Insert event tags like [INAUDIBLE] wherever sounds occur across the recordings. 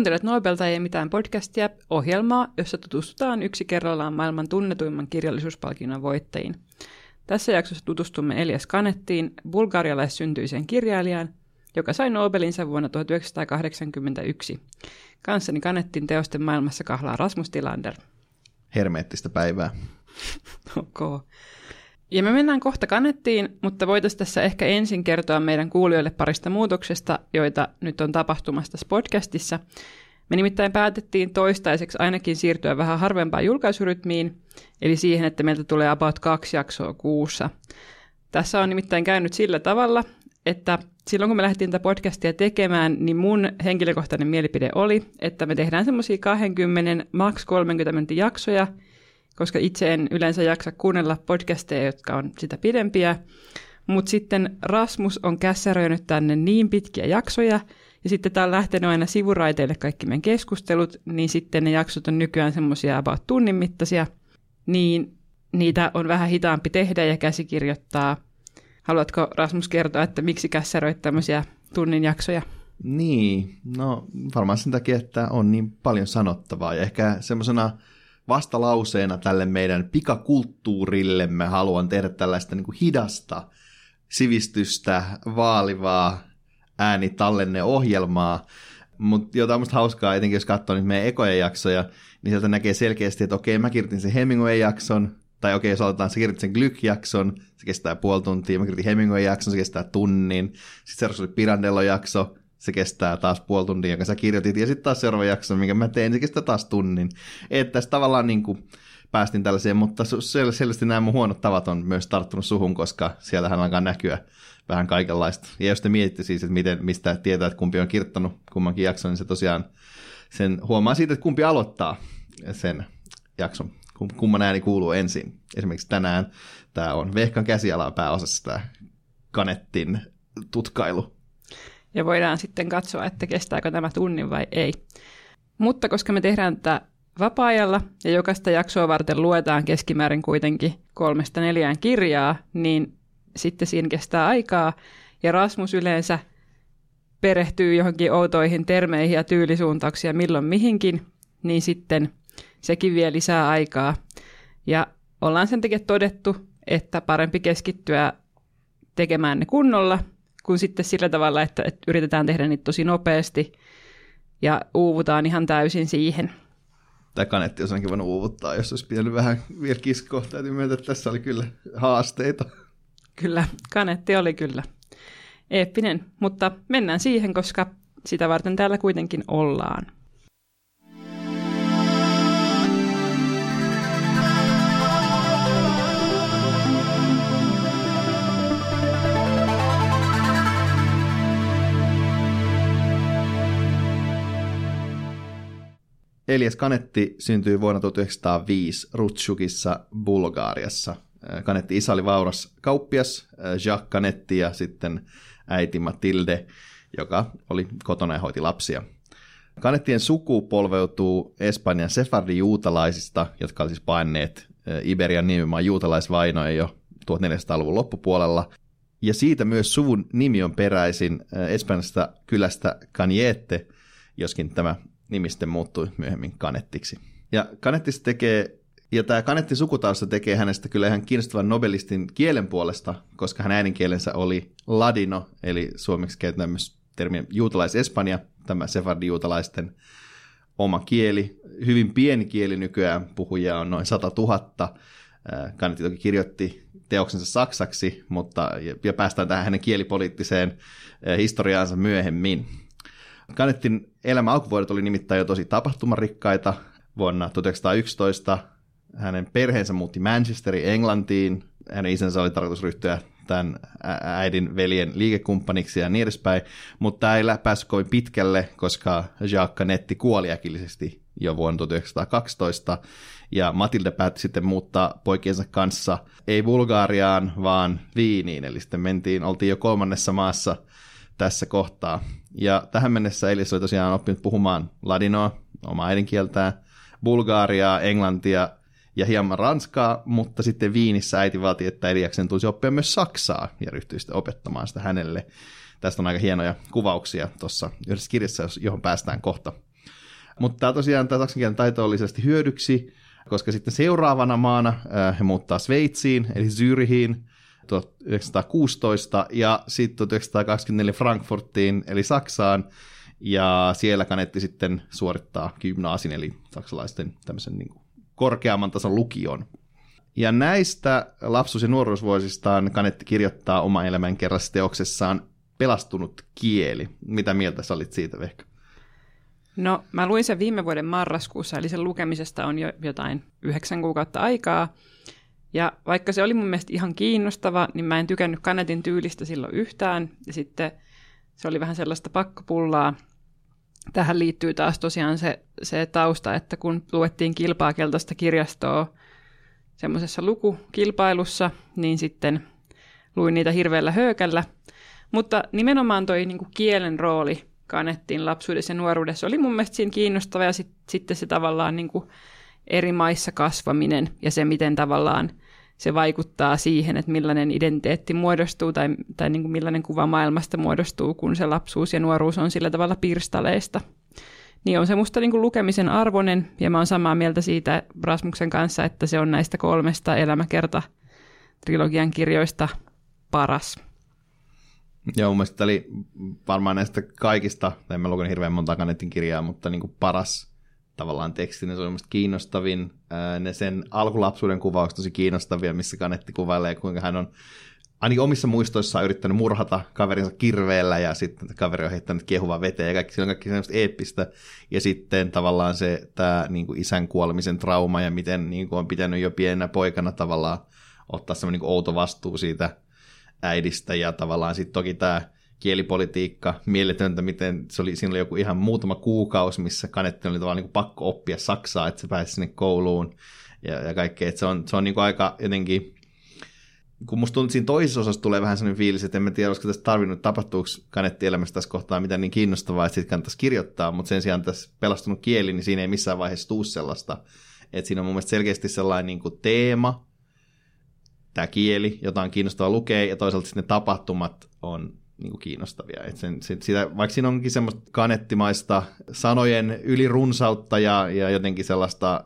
Kuuntelet Nobelta ei mitään podcastia, ohjelmaa, jossa tutustutaan yksi kerrallaan maailman tunnetuimman kirjallisuuspalkinnon voittajiin. Tässä jaksossa tutustumme Elias Kanettiin, bulgarialaissyntyiseen kirjailijaan, joka sai Nobelinsa vuonna 1981. Kanssani Kanettin teosten maailmassa kahlaa Rasmus Tilander. Hermeettistä päivää. [LAUGHS] ok. Ja me mennään kohta kanettiin, mutta voitaisiin tässä ehkä ensin kertoa meidän kuulijoille parista muutoksesta, joita nyt on tapahtumassa tässä podcastissa. Me nimittäin päätettiin toistaiseksi ainakin siirtyä vähän harvempaan julkaisurytmiin, eli siihen, että meiltä tulee about kaksi jaksoa kuussa. Tässä on nimittäin käynyt sillä tavalla, että silloin kun me lähdettiin tätä podcastia tekemään, niin mun henkilökohtainen mielipide oli, että me tehdään semmoisia 20, maks 30 minuutin jaksoja – koska itse en yleensä jaksa kuunnella podcasteja, jotka on sitä pidempiä. Mutta sitten Rasmus on kässäröinyt tänne niin pitkiä jaksoja, ja sitten tämä on lähtenyt aina sivuraiteille kaikki meidän keskustelut, niin sitten ne jaksot on nykyään semmoisia about tunnin mittaisia, niin niitä on vähän hitaampi tehdä ja käsikirjoittaa. Haluatko Rasmus kertoa, että miksi kässäröit tämmöisiä tunnin jaksoja? Niin, no varmaan sen takia, että on niin paljon sanottavaa ja ehkä semmoisena vastalauseena tälle meidän pikakulttuurillemme haluan tehdä tällaista niin kuin hidasta sivistystä vaalivaa äänitallenneohjelmaa, mutta jota on musta hauskaa, etenkin jos katsoo nyt meidän ekoja jaksoja, niin sieltä näkee selkeästi, että okei, mä kirjoitin sen Hemingway-jakson, tai okei, jos aloitetaan, sä kirjoitit sen Glyk-jakson, se kestää puoli tuntia, mä kirjoitin Hemingway-jakson, se kestää tunnin, sitten seuraavaksi oli Pirandello-jakso, se kestää taas puoli tuntia, jonka sä kirjoitit, ja sitten taas seuraava jakso, minkä mä teen, se kestää taas tunnin. Että tässä tavallaan niin kuin päästin tällaiseen, mutta selvästi nämä mun huonot tavat on myös tarttunut suhun, koska siellähän alkaa näkyä vähän kaikenlaista. Ja jos te mietitte siis, että miten, mistä tietää, että kumpi on kirjoittanut kummankin jakson, niin se tosiaan sen huomaa siitä, että kumpi aloittaa sen jakson, kumman ääni kuuluu ensin. Esimerkiksi tänään tämä on Vehkan käsialaa pääosassa tämä Kanettin tutkailu ja voidaan sitten katsoa, että kestääkö tämä tunnin vai ei. Mutta koska me tehdään tätä vapaa-ajalla ja jokaista jaksoa varten luetaan keskimäärin kuitenkin kolmesta neljään kirjaa, niin sitten siinä kestää aikaa ja Rasmus yleensä perehtyy johonkin outoihin termeihin ja tyylisuuntauksia milloin mihinkin, niin sitten sekin vie lisää aikaa. Ja ollaan sen takia todettu, että parempi keskittyä tekemään ne kunnolla kuin sitten sillä tavalla, että, että yritetään tehdä niitä tosi nopeasti ja uuvutaan ihan täysin siihen. Tämä kanetti olisi voinut uuvuttaa, jos olisi pitänyt vähän vielä kiskoa. Täytyy myöntää, että tässä oli kyllä haasteita. Kyllä, kanetti oli kyllä eeppinen, mutta mennään siihen, koska sitä varten täällä kuitenkin ollaan. Elias Kanetti syntyi vuonna 1905 Rutschukissa, Bulgaariassa. Äh, Kanetti isä oli vauras kauppias, äh, Jacques Kanetti ja sitten äiti Matilde, joka oli kotona ja hoiti lapsia. Kanettien suku polveutuu Espanjan sefardi-juutalaisista, jotka olivat siis paineet äh, Iberian nimimaan juutalaisvainoja jo 1400-luvun loppupuolella. Ja siitä myös suvun nimi on peräisin Espanjasta kylästä Caniete, joskin tämä nimisten muuttui myöhemmin Kanettiksi. Ja Kanettista tekee, ja tämä Kanettin sukutausta tekee hänestä kyllä ihan kiinnostavan nobelistin kielen puolesta, koska hänen äidinkielensä oli ladino, eli suomeksi käytetään myös termiä juutalais-espanja, tämä sefardi-juutalaisten oma kieli. Hyvin pieni kieli nykyään, puhujia on noin 100 000. Kanetti toki kirjoitti teoksensa saksaksi, mutta ja päästään tähän hänen kielipoliittiseen historiaansa myöhemmin. Kanettin elämä alkuvuodet oli nimittäin jo tosi tapahtumarikkaita. Vuonna 1911 hänen perheensä muutti Manchesteriin Englantiin. Hänen isänsä oli tarkoitus ryhtyä tämän äidin veljen liikekumppaniksi ja niin edespäin, mutta tämä ei päässyt kovin pitkälle, koska Jacques Canetti kuoli äkillisesti jo vuonna 1912, ja Matilde päätti sitten muuttaa poikiensa kanssa ei Bulgaariaan, vaan Viiniin, eli sitten mentiin, oltiin jo kolmannessa maassa tässä kohtaa. Ja tähän mennessä Elis oli tosiaan oppinut puhumaan ladinoa, omaa äidinkieltään, bulgaariaa, englantia ja hieman ranskaa, mutta sitten Viinissä äiti vaati, että Eliaksen tulisi oppia myös saksaa ja ryhtyi sitten opettamaan sitä hänelle. Tästä on aika hienoja kuvauksia tuossa yhdessä kirjassa, johon päästään kohta. Mutta tämä tosiaan tämä saksan kielen taito oli hyödyksi, koska sitten seuraavana maana äh, he muuttaa Sveitsiin, eli Zürihiin 1916, ja sitten 1924 Frankfurtiin, eli Saksaan, ja siellä kanetti sitten suorittaa gymnaasin, eli saksalaisten tämmöisen niin korkeamman tason lukion. Ja näistä lapsuus- ja nuoruusvuosistaan Kanetti kirjoittaa oma elämän kerrassa teoksessaan Pelastunut kieli. Mitä mieltä sä olit siitä, Vehkä? No, mä luin sen viime vuoden marraskuussa, eli sen lukemisesta on jo jotain yhdeksän kuukautta aikaa. Ja vaikka se oli mun mielestä ihan kiinnostava, niin mä en tykännyt Kanetin tyylistä silloin yhtään. Ja sitten se oli vähän sellaista pakkopullaa. Tähän liittyy taas tosiaan se, se tausta, että kun luettiin kilpaa keltaista kirjastoa semmoisessa lukukilpailussa, niin sitten luin niitä hirveällä höökällä. Mutta nimenomaan toi niin kuin kielen rooli kannettiin lapsuudessa ja nuoruudessa oli mun mielestä siinä kiinnostava ja sit, sitten se tavallaan niin kuin eri maissa kasvaminen ja se, miten tavallaan se vaikuttaa siihen, että millainen identiteetti muodostuu tai, tai niin kuin millainen kuva maailmasta muodostuu, kun se lapsuus ja nuoruus on sillä tavalla pirstaleista. Niin on se musta niin kuin lukemisen arvoinen, ja mä oon samaa mieltä siitä Rasmuksen kanssa, että se on näistä kolmesta elämäkerta-trilogian kirjoista paras. Joo, mun mielestä oli varmaan näistä kaikista, en mä lukenut hirveän monta kanetin kirjaa, mutta niin kuin paras tavallaan teksti, niin se on kiinnostavin. Ne sen alkulapsuuden kuvaukset tosi kiinnostavia, missä kanetti kuvailee, kuinka hän on ainakin omissa muistoissaan yrittänyt murhata kaverinsa kirveellä ja sitten kaveri on heittänyt kehuvaa veteen ja kaikki, se on kaikki semmoista eeppistä. Ja sitten tavallaan se tämä niin kuin isän kuolemisen trauma ja miten niin kuin on pitänyt jo pienenä poikana tavallaan ottaa semmoinen niin outo vastuu siitä äidistä ja tavallaan sitten toki tämä kielipolitiikka, mieletöntä, miten se oli, siinä oli joku ihan muutama kuukausi, missä Kanetti oli tavallaan niin pakko oppia saksaa, että se pääsi sinne kouluun ja, ja kaikkea, että se on, se on niin aika jotenkin kun musta tuntuu, että siinä toisessa osassa tulee vähän sellainen fiilis, että en mä tiedä, olisiko tässä tarvinnut, tapahtuuko elämässä tässä kohtaa mitään niin kiinnostavaa, että sitten kannattaisi kirjoittaa, mutta sen sijaan tässä pelastunut kieli, niin siinä ei missään vaiheessa tuu sellaista. Että siinä on mun mielestä selkeästi sellainen niin kuin teema, tämä kieli, jota on kiinnostavaa lukea, ja toisaalta sitten ne tapahtumat on niin kuin kiinnostavia. Et sen, sen, sitä, vaikka siinä onkin semmoista kanettimaista sanojen ylirunsautta ja, ja jotenkin sellaista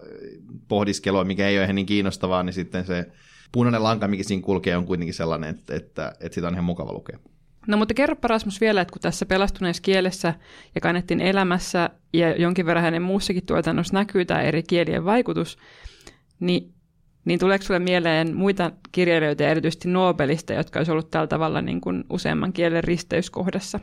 pohdiskelua, mikä ei ole ihan niin kiinnostavaa, niin sitten se punainen lanka, mikä siinä kulkee, on kuitenkin sellainen, että, että, että sitä on ihan mukava lukea. No mutta kerro Rasmus vielä, että kun tässä pelastuneessa kielessä ja kannettiin elämässä ja jonkin verran hänen muussakin tuotannossa näkyy tämä eri kielien vaikutus, niin, niin tuleeko sinulle mieleen muita kirjailijoita, erityisesti Nobelista, jotka olisi ollut tällä tavalla niin kuin useamman kielen risteyskohdassa?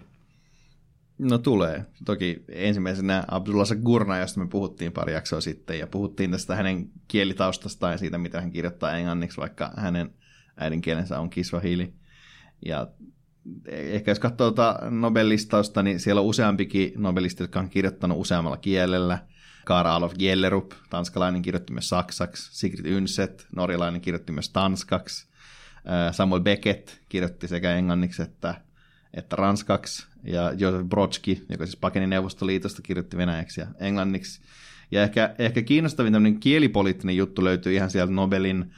No tulee. Toki ensimmäisenä Abdullah Gurna, josta me puhuttiin pari jaksoa sitten, ja puhuttiin tästä hänen kielitaustastaan ja siitä, mitä hän kirjoittaa englanniksi, vaikka hänen äidinkielensä on kiswahili. Ja ehkä jos katsoo tuota Nobelistausta, niin siellä on useampikin nobelisti, jotka on kirjoittanut useammalla kielellä. Kara Alof Gellerup, tanskalainen, kirjoitti myös saksaksi. Sigrid Ynset, norjalainen, kirjoitti myös tanskaksi. Samuel Beckett kirjoitti sekä englanniksi että että ranskaksi, ja Josef Brodsky, joka siis pakeni Neuvostoliitosta, kirjoitti venäjäksi ja englanniksi. Ja ehkä, ehkä kiinnostavin tämmöinen kielipoliittinen juttu löytyy ihan sieltä Nobelin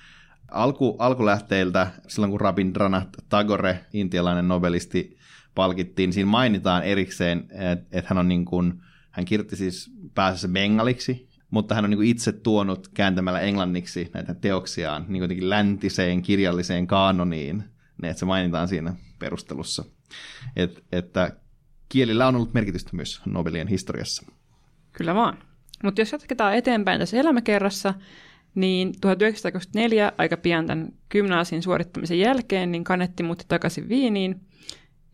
alku, alkulähteiltä, silloin kun Rabindranath Tagore, intialainen nobelisti, palkittiin, siinä mainitaan erikseen, että, että hän on niin kuin, hän kirjoitti siis pääasiassa bengaliksi, mutta hän on niin kuin itse tuonut kääntämällä englanniksi näitä teoksiaan niin kuitenkin läntiseen kirjalliseen kaanoniin, niin että se mainitaan siinä perustelussa. Et, että kielillä on ollut merkitystä myös Nobelien historiassa. Kyllä vaan. Mutta jos jatketaan eteenpäin tässä elämäkerrassa, niin 1924 aika pian tämän gymnaasin suorittamisen jälkeen, niin Kanetti muutti takaisin Viiniin,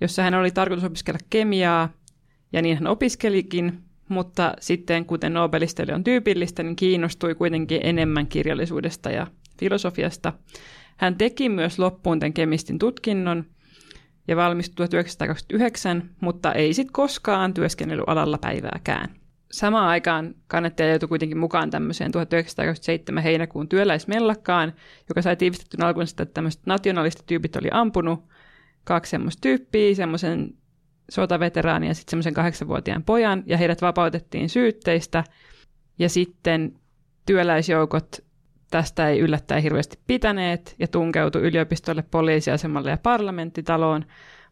jossa hän oli tarkoitus opiskella kemiaa, ja niin hän opiskelikin, mutta sitten, kuten Nobelistille on tyypillistä, niin kiinnostui kuitenkin enemmän kirjallisuudesta ja filosofiasta. Hän teki myös loppuun tämän kemistin tutkinnon, ja valmistui 1929, mutta ei sitten koskaan työskennellyt päivääkään. Samaan aikaan kannattaja joutui kuitenkin mukaan tämmöiseen 1927 heinäkuun työläismellakkaan, joka sai tiivistettyn alkuun että tämmöiset nationalistityypit oli ampunut kaksi semmoista tyyppiä, semmoisen sotaveteraanin ja sitten semmoisen kahdeksanvuotiaan pojan, ja heidät vapautettiin syytteistä, ja sitten työläisjoukot tästä ei yllättäen hirveästi pitäneet ja tunkeutui yliopistolle, poliisiasemalle ja parlamenttitaloon,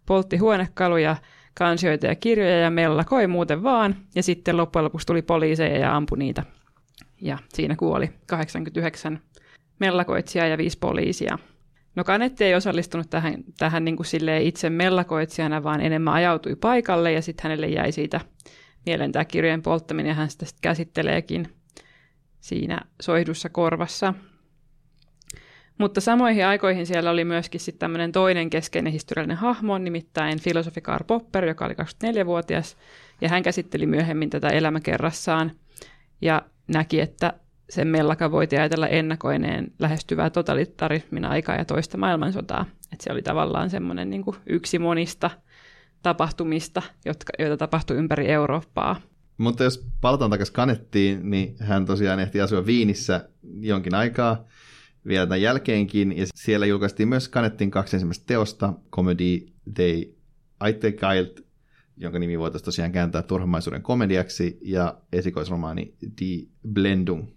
poltti huonekaluja, kansioita ja kirjoja ja mellakoi muuten vaan. Ja sitten loppujen lopuksi tuli poliiseja ja ampui niitä. Ja siinä kuoli 89 mellakoitsijaa ja viisi poliisia. No Kanetti ei osallistunut tähän, tähän niin kuin itse mellakoitsijana, vaan enemmän ajautui paikalle ja sitten hänelle jäi siitä mieleen tämä kirjojen polttaminen ja hän sitä sitten käsitteleekin siinä soihdussa korvassa. Mutta samoihin aikoihin siellä oli myöskin sitten tämmöinen toinen keskeinen historiallinen hahmo, nimittäin filosofi Karl Popper, joka oli 24-vuotias, ja hän käsitteli myöhemmin tätä elämäkerrassaan ja näki, että sen mellaka voiti ajatella ennakoineen lähestyvää totalitarismin aikaa ja toista maailmansotaa. Että se oli tavallaan semmoinen niin yksi monista tapahtumista, jotka, joita tapahtui ympäri Eurooppaa. Mutta jos palataan takaisin Kanettiin, niin hän tosiaan ehti asua Viinissä jonkin aikaa vielä tämän jälkeenkin, ja siellä julkaistiin myös Kanettin kaksi ensimmäistä teosta, Comedy de Aitekailt, jonka nimi voitaisiin tosiaan kääntää turhamaisuuden komediaksi, ja esikoisromaani Die Blendung,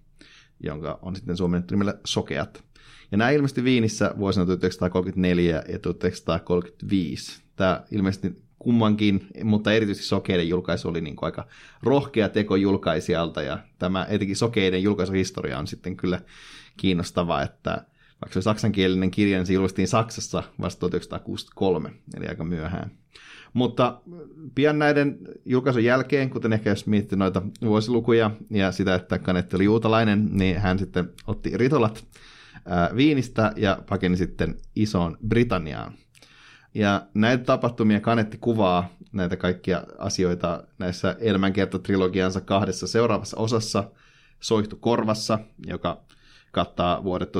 jonka on sitten suomennettu nimellä Sokeat. Ja nämä ilmestyi Viinissä vuosina 1934 ja 1935. Tämä ilmeisesti kummankin, mutta erityisesti Sokeiden julkaisu oli niin aika rohkea teko julkaisijalta, ja tämä etenkin Sokeiden julkaisuhistoria on sitten kyllä kiinnostava, että vaikka se oli saksankielinen kirja, niin se julkaistiin Saksassa vasta 1963, eli aika myöhään. Mutta pian näiden julkaisun jälkeen, kuten ehkä jos miettii noita vuosilukuja ja sitä, että Kanetti oli juutalainen, niin hän sitten otti ritolat Viinistä ja pakeni sitten isoon Britanniaan. Ja näitä tapahtumia Kanetti kuvaa näitä kaikkia asioita näissä elämänkertatrilogiansa kahdessa seuraavassa osassa, Soihtu korvassa, joka kattaa vuodet 1921-1931,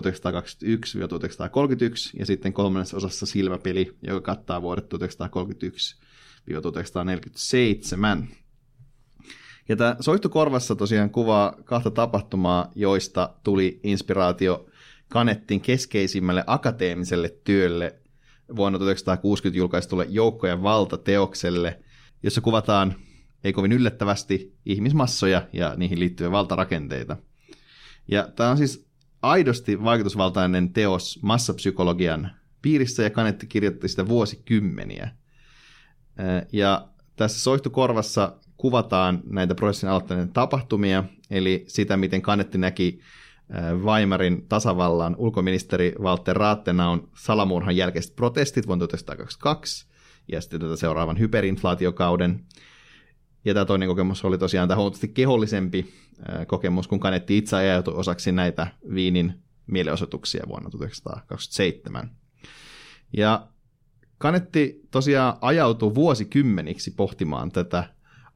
ja sitten kolmannessa osassa Silmäpeli, joka kattaa vuodet 1931-1947. Ja tämä Soihtu korvassa tosiaan kuvaa kahta tapahtumaa, joista tuli inspiraatio Kanettin keskeisimmälle akateemiselle työlle vuonna 1960 julkaistulle Joukkojen valtateokselle, jossa kuvataan, ei kovin yllättävästi, ihmismassoja ja niihin liittyviä valtarakenteita. Ja tämä on siis aidosti vaikutusvaltainen teos massapsykologian piirissä ja Kanetti kirjoitti sitä vuosikymmeniä. Ja tässä Soihtukorvassa kuvataan näitä prosessin aloittaneiden tapahtumia, eli sitä, miten Kanetti näki Weimarin tasavallan ulkoministeri Walter Rattenaun salamurhan jälkeiset protestit vuonna 1922 ja sitten tätä seuraavan hyperinflaatiokauden. Ja tämä toinen kokemus oli tosiaan tämä huomattavasti kehollisempi kokemus, kun Kanetti itse ajautui osaksi näitä Viinin mielenosoituksia vuonna 1927. Ja Kanetti tosiaan ajautui vuosikymmeniksi pohtimaan tätä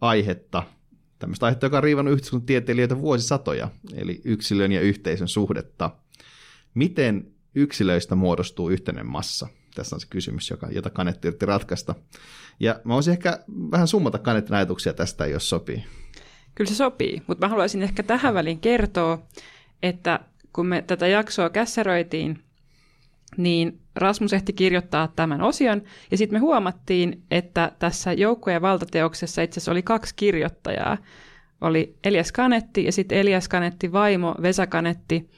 aihetta tämmöistä aihetta, joka on riivannut yhteiskuntatieteilijöitä vuosisatoja, eli yksilön ja yhteisön suhdetta. Miten yksilöistä muodostuu yhteinen massa? Tässä on se kysymys, joka, jota Kanetti yritti ratkaista. Ja mä voisin ehkä vähän summata Kanettin ajatuksia tästä, jos sopii. Kyllä se sopii, mutta mä haluaisin ehkä tähän väliin kertoa, että kun me tätä jaksoa kässeröitiin, niin Rasmus ehti kirjoittaa tämän osion, ja sitten me huomattiin, että tässä joukkojen valtateoksessa itse asiassa oli kaksi kirjoittajaa. Oli Elias Kanetti ja sitten Elias Kanetti vaimo Vesa Kanetti,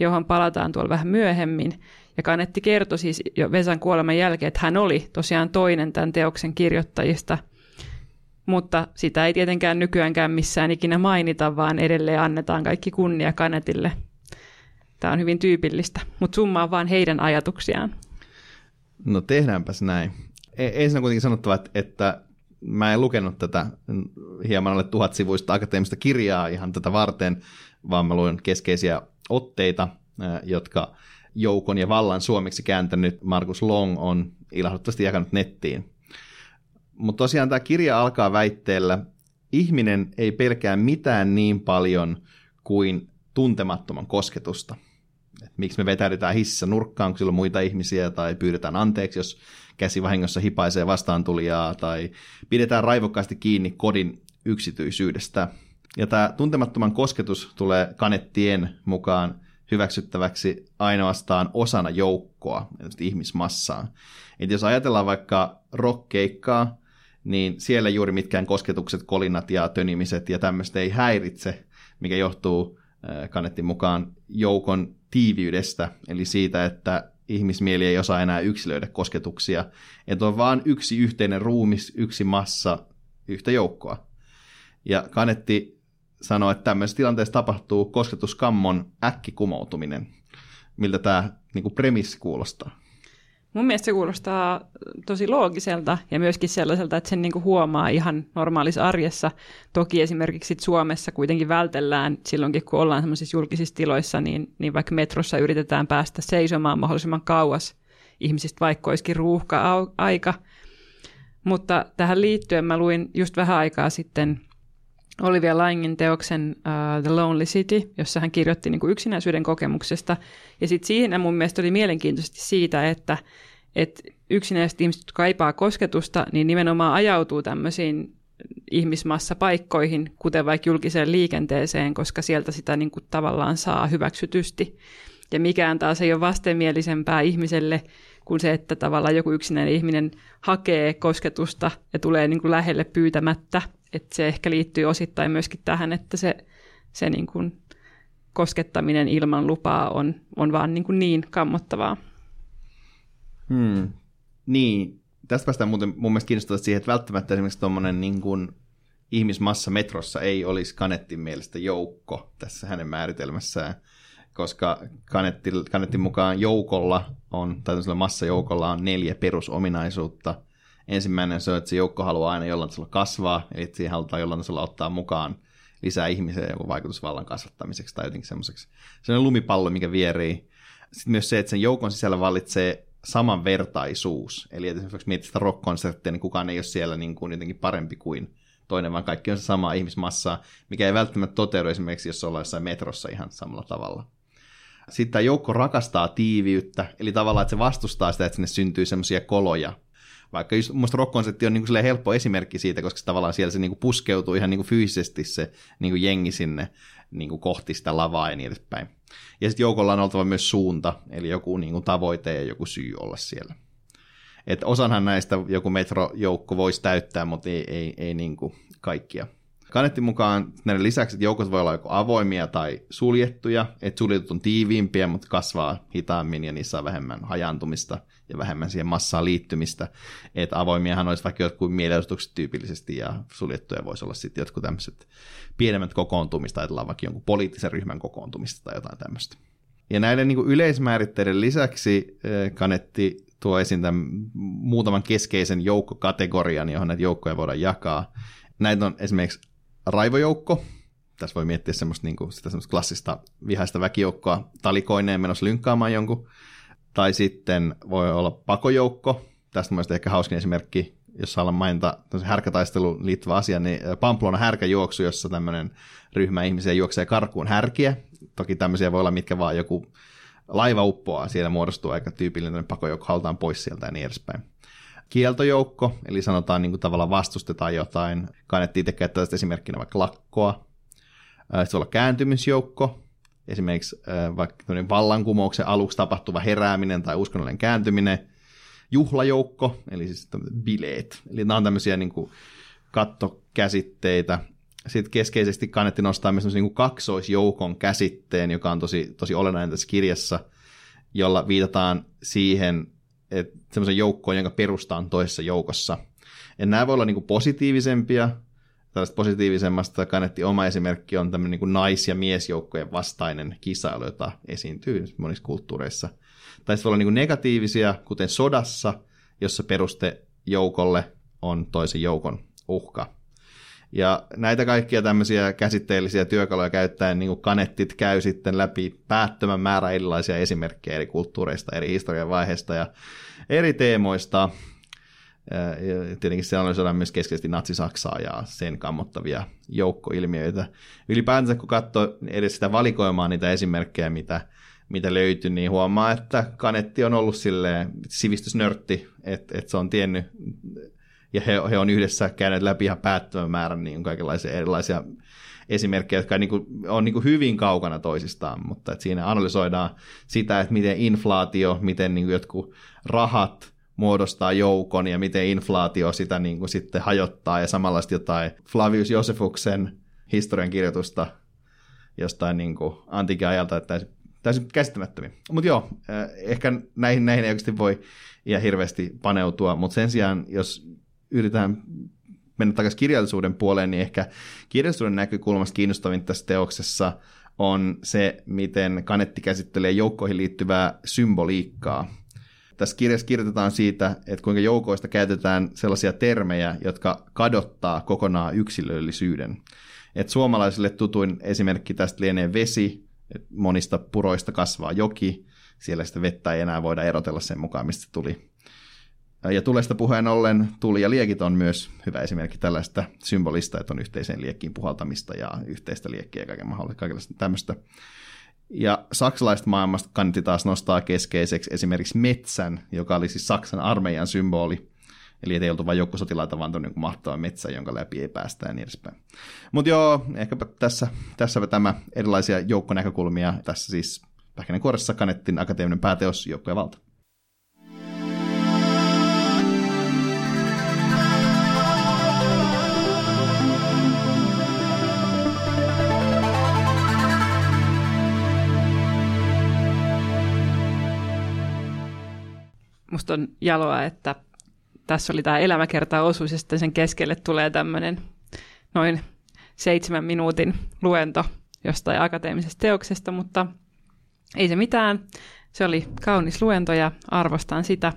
johon palataan tuolla vähän myöhemmin. Ja Kanetti kertoi siis jo Vesan kuoleman jälkeen, että hän oli tosiaan toinen tämän teoksen kirjoittajista, mutta sitä ei tietenkään nykyäänkään missään ikinä mainita, vaan edelleen annetaan kaikki kunnia Kanetille – Tämä on hyvin tyypillistä, mutta summaa vaan heidän ajatuksiaan. No tehdäänpäs näin. E- ensin on kuitenkin sanottava, että, että mä en lukenut tätä hieman alle tuhat sivuista akateemista kirjaa ihan tätä varten, vaan mä luin keskeisiä otteita, jotka joukon ja vallan suomeksi kääntänyt Markus Long on ilahduttavasti jakanut nettiin. Mutta tosiaan tämä kirja alkaa väitteellä, ihminen ei pelkää mitään niin paljon kuin tuntemattoman kosketusta. Et miksi me vetäydytään hississä nurkkaan, kun siellä on muita ihmisiä, tai pyydetään anteeksi, jos käsi vahingossa hipaisee vastaantulijaa, tai pidetään raivokkaasti kiinni kodin yksityisyydestä. Ja tämä tuntemattoman kosketus tulee kanettien mukaan hyväksyttäväksi ainoastaan osana joukkoa, ihmismassaa. Et jos ajatellaan vaikka rockkeikkaa, niin siellä juuri mitkään kosketukset, kolinat ja tönimiset ja tämmöistä ei häiritse, mikä johtuu kannettiin mukaan joukon tiiviydestä, eli siitä, että ihmismieli ei osaa enää yksilöidä kosketuksia, että on vain yksi yhteinen ruumis, yksi massa, yhtä joukkoa. Ja Kanetti sanoi, että tämmöisessä tilanteessa tapahtuu kosketuskammon äkkikumoutuminen. Miltä tämä niin premissi kuulostaa? Mun mielestä se kuulostaa tosi loogiselta ja myöskin sellaiselta, että sen niin kuin huomaa ihan normaalissa arjessa. Toki esimerkiksi Suomessa kuitenkin vältellään silloinkin, kun ollaan sellaisissa julkisissa tiloissa, niin, niin vaikka metrossa yritetään päästä seisomaan mahdollisimman kauas ihmisistä, vaikka olisikin ruuhka-aika. Mutta tähän liittyen mä luin just vähän aikaa sitten Olivia Langin teoksen uh, The Lonely City, jossa hän kirjoitti niin kuin yksinäisyyden kokemuksesta. Ja sitten siinä mun mielestä oli mielenkiintoisesti siitä, että, että yksinäiset ihmiset, jotka kaipaa kosketusta, niin nimenomaan ajautuu tämmöisiin ihmismassapaikkoihin, kuten vaikka julkiseen liikenteeseen, koska sieltä sitä niin kuin tavallaan saa hyväksytysti. Ja mikään taas ei ole vastenmielisempää ihmiselle kuin se, että tavallaan joku yksinäinen ihminen hakee kosketusta ja tulee niin kuin lähelle pyytämättä että se ehkä liittyy osittain myöskin tähän, että se, se niin kuin koskettaminen ilman lupaa on, on vaan niin, kuin niin kammottavaa. Hmm. Niin, tästä päästään muuten mun mielestä kiinnostavasti siihen, että välttämättä esimerkiksi tuommoinen niin kuin ihmismassa metrossa ei olisi Kanettin mielestä joukko tässä hänen määritelmässään, koska Kanettin, Kanettin mukaan joukolla on, tai massajoukolla on neljä perusominaisuutta – Ensimmäinen se on, että se joukko haluaa aina jollain tasolla kasvaa, eli siihen halutaan jollain tasolla ottaa mukaan lisää ihmisiä joku vaikutusvallan kasvattamiseksi tai jotenkin semmoiseksi. Se on lumipallo, mikä vierii. Sitten myös se, että sen joukon sisällä vallitsee samanvertaisuus. Eli että esimerkiksi mietit sitä rock-konserttia, niin kukaan ei ole siellä niin kuin jotenkin parempi kuin toinen, vaan kaikki on se sama ihmismassa, mikä ei välttämättä toteudu esimerkiksi, jos ollaan jossain metrossa ihan samalla tavalla. Sitten tämä joukko rakastaa tiiviyttä, eli tavallaan, että se vastustaa sitä, että sinne syntyy semmoisia koloja, vaikka just musta rock on niin kuin helppo esimerkki siitä, koska se tavallaan siellä se niin kuin puskeutuu ihan niin kuin fyysisesti se niin kuin jengi sinne niin kuin kohti sitä lavaa ja niin edespäin. Ja sitten joukolla on oltava myös suunta, eli joku niin kuin tavoite ja joku syy olla siellä. Et osanhan näistä joku metrojoukko voisi täyttää, mutta ei, ei, ei niin kuin kaikkia. Kanetti mukaan näiden lisäksi, että joukot voi olla joko avoimia tai suljettuja, että suljetut on tiiviimpiä, mutta kasvaa hitaammin ja niissä on vähemmän hajantumista ja vähemmän siihen massaan liittymistä. Että avoimiahan olisi vaikka jotkut mielenosoitukset tyypillisesti ja suljettuja voisi olla sitten jotkut tämmöiset pienemmät kokoontumista, ajatellaan vaikka jonkun poliittisen ryhmän kokoontumista tai jotain tämmöistä. Ja näiden niin yleismääritteiden lisäksi eh, Kanetti tuo esiin tämän muutaman keskeisen joukkokategorian, johon näitä joukkoja voidaan jakaa. Näitä on esimerkiksi raivojoukko. Tässä voi miettiä semmoista, niin kuin, sitä semmoista klassista vihaista väkijoukkoa talikoineen menossa lynkkaamaan jonkun. Tai sitten voi olla pakojoukko. Tästä mielestäni ehkä hauskin esimerkki, jos haluan mainita härkätaisteluun liittyvä asia, niin Pamplona härkäjuoksu, jossa tämmöinen ryhmä ihmisiä juoksee karkuun härkiä. Toki tämmöisiä voi olla mitkä vaan joku laiva uppoaa, siellä muodostuu aika tyypillinen pakojoukko, halutaan pois sieltä ja niin edespäin kieltojoukko, eli sanotaan niin kuin tavallaan vastustetaan jotain. Kannettiin itse käyttää tästä esimerkkinä vaikka lakkoa. Sitten voi olla kääntymisjoukko, esimerkiksi vaikka vallankumouksen aluksi tapahtuva herääminen tai uskonnollinen kääntyminen. Juhlajoukko, eli siis bileet. Eli nämä on tämmöisiä niin kuin kattokäsitteitä. Sitten keskeisesti kannetti nostaa myös niin kuin kaksoisjoukon käsitteen, joka on tosi, tosi olennainen tässä kirjassa, jolla viitataan siihen, semmoisen joukkoon, jonka perusta on toisessa joukossa. Ja nämä voi olla niin kuin positiivisempia, tällaista positiivisemmasta kannetti oma esimerkki on tämmöinen niin nais- ja miesjoukkojen vastainen kisailu, jota esiintyy monissa kulttuureissa. Tai sitten voi olla niin negatiivisia, kuten sodassa, jossa peruste joukolle on toisen joukon uhka. Ja näitä kaikkia tämmöisiä käsitteellisiä työkaluja käyttäen niin kanettit käy sitten läpi päättömän määrä erilaisia esimerkkejä eri kulttuureista, eri historian vaiheista ja eri teemoista. Tietenkin se analysoidaan myös keskeisesti Natsi-Saksaa ja sen kammottavia joukkoilmiöitä. Ylipäänsä kun katsoo edes sitä valikoimaa niitä esimerkkejä, mitä, mitä löytyy, niin huomaa, että Kanetti on ollut silleen sivistysnörtti, että, että se on tiennyt ja he, he on yhdessä käyneet läpi ihan päättömän määrän niin kaikenlaisia erilaisia esimerkkejä, jotka niin kuin, on niin kuin hyvin kaukana toisistaan, mutta että siinä analysoidaan sitä, että miten inflaatio, miten niin kuin jotkut rahat muodostaa joukon ja miten inflaatio sitä niin kuin sitten hajottaa ja samalla jotain Flavius Josefuksen historiankirjoitusta jostain niin antiikin ajalta, että täysin käsittämättömiä. Mutta joo, ehkä näihin, näihin ei oikeasti voi ihan hirveästi paneutua, mutta sen sijaan, jos yritetään mennä takaisin kirjallisuuden puoleen, niin ehkä kirjallisuuden näkökulmasta kiinnostavin tässä teoksessa on se, miten Kanetti käsittelee joukkoihin liittyvää symboliikkaa. Tässä kirjassa kirjoitetaan siitä, että kuinka joukoista käytetään sellaisia termejä, jotka kadottaa kokonaan yksilöllisyyden. Et suomalaisille tutuin esimerkki tästä lienee vesi, että monista puroista kasvaa joki, siellä sitä vettä ei enää voida erotella sen mukaan, mistä tuli. Ja tulesta puheen ollen tuli ja liekit on myös hyvä esimerkki tällaista symbolista, että on yhteiseen liekkiin puhaltamista ja yhteistä liekkiä ja kaiken mahdollista kaikenlaista tämmöistä. Ja saksalaista maailmasta kannatti taas nostaa keskeiseksi esimerkiksi metsän, joka oli siis Saksan armeijan symboli. Eli ei oltu vain joukkosotilaita, vaan tuonne mahtava metsä, jonka läpi ei päästä ja niin edespäin. Mutta joo, ehkäpä tässä, tässä tämä erilaisia joukkonäkökulmia. Tässä siis Pähkinänkuoressa kannettiin akateeminen pääteos Joukkojen valta. Musta on jaloa, että tässä oli tämä elämäkerta-osuus ja sitten sen keskelle tulee tämmöinen noin seitsemän minuutin luento jostain akateemisesta teoksesta, mutta ei se mitään. Se oli kaunis luento ja arvostan sitä.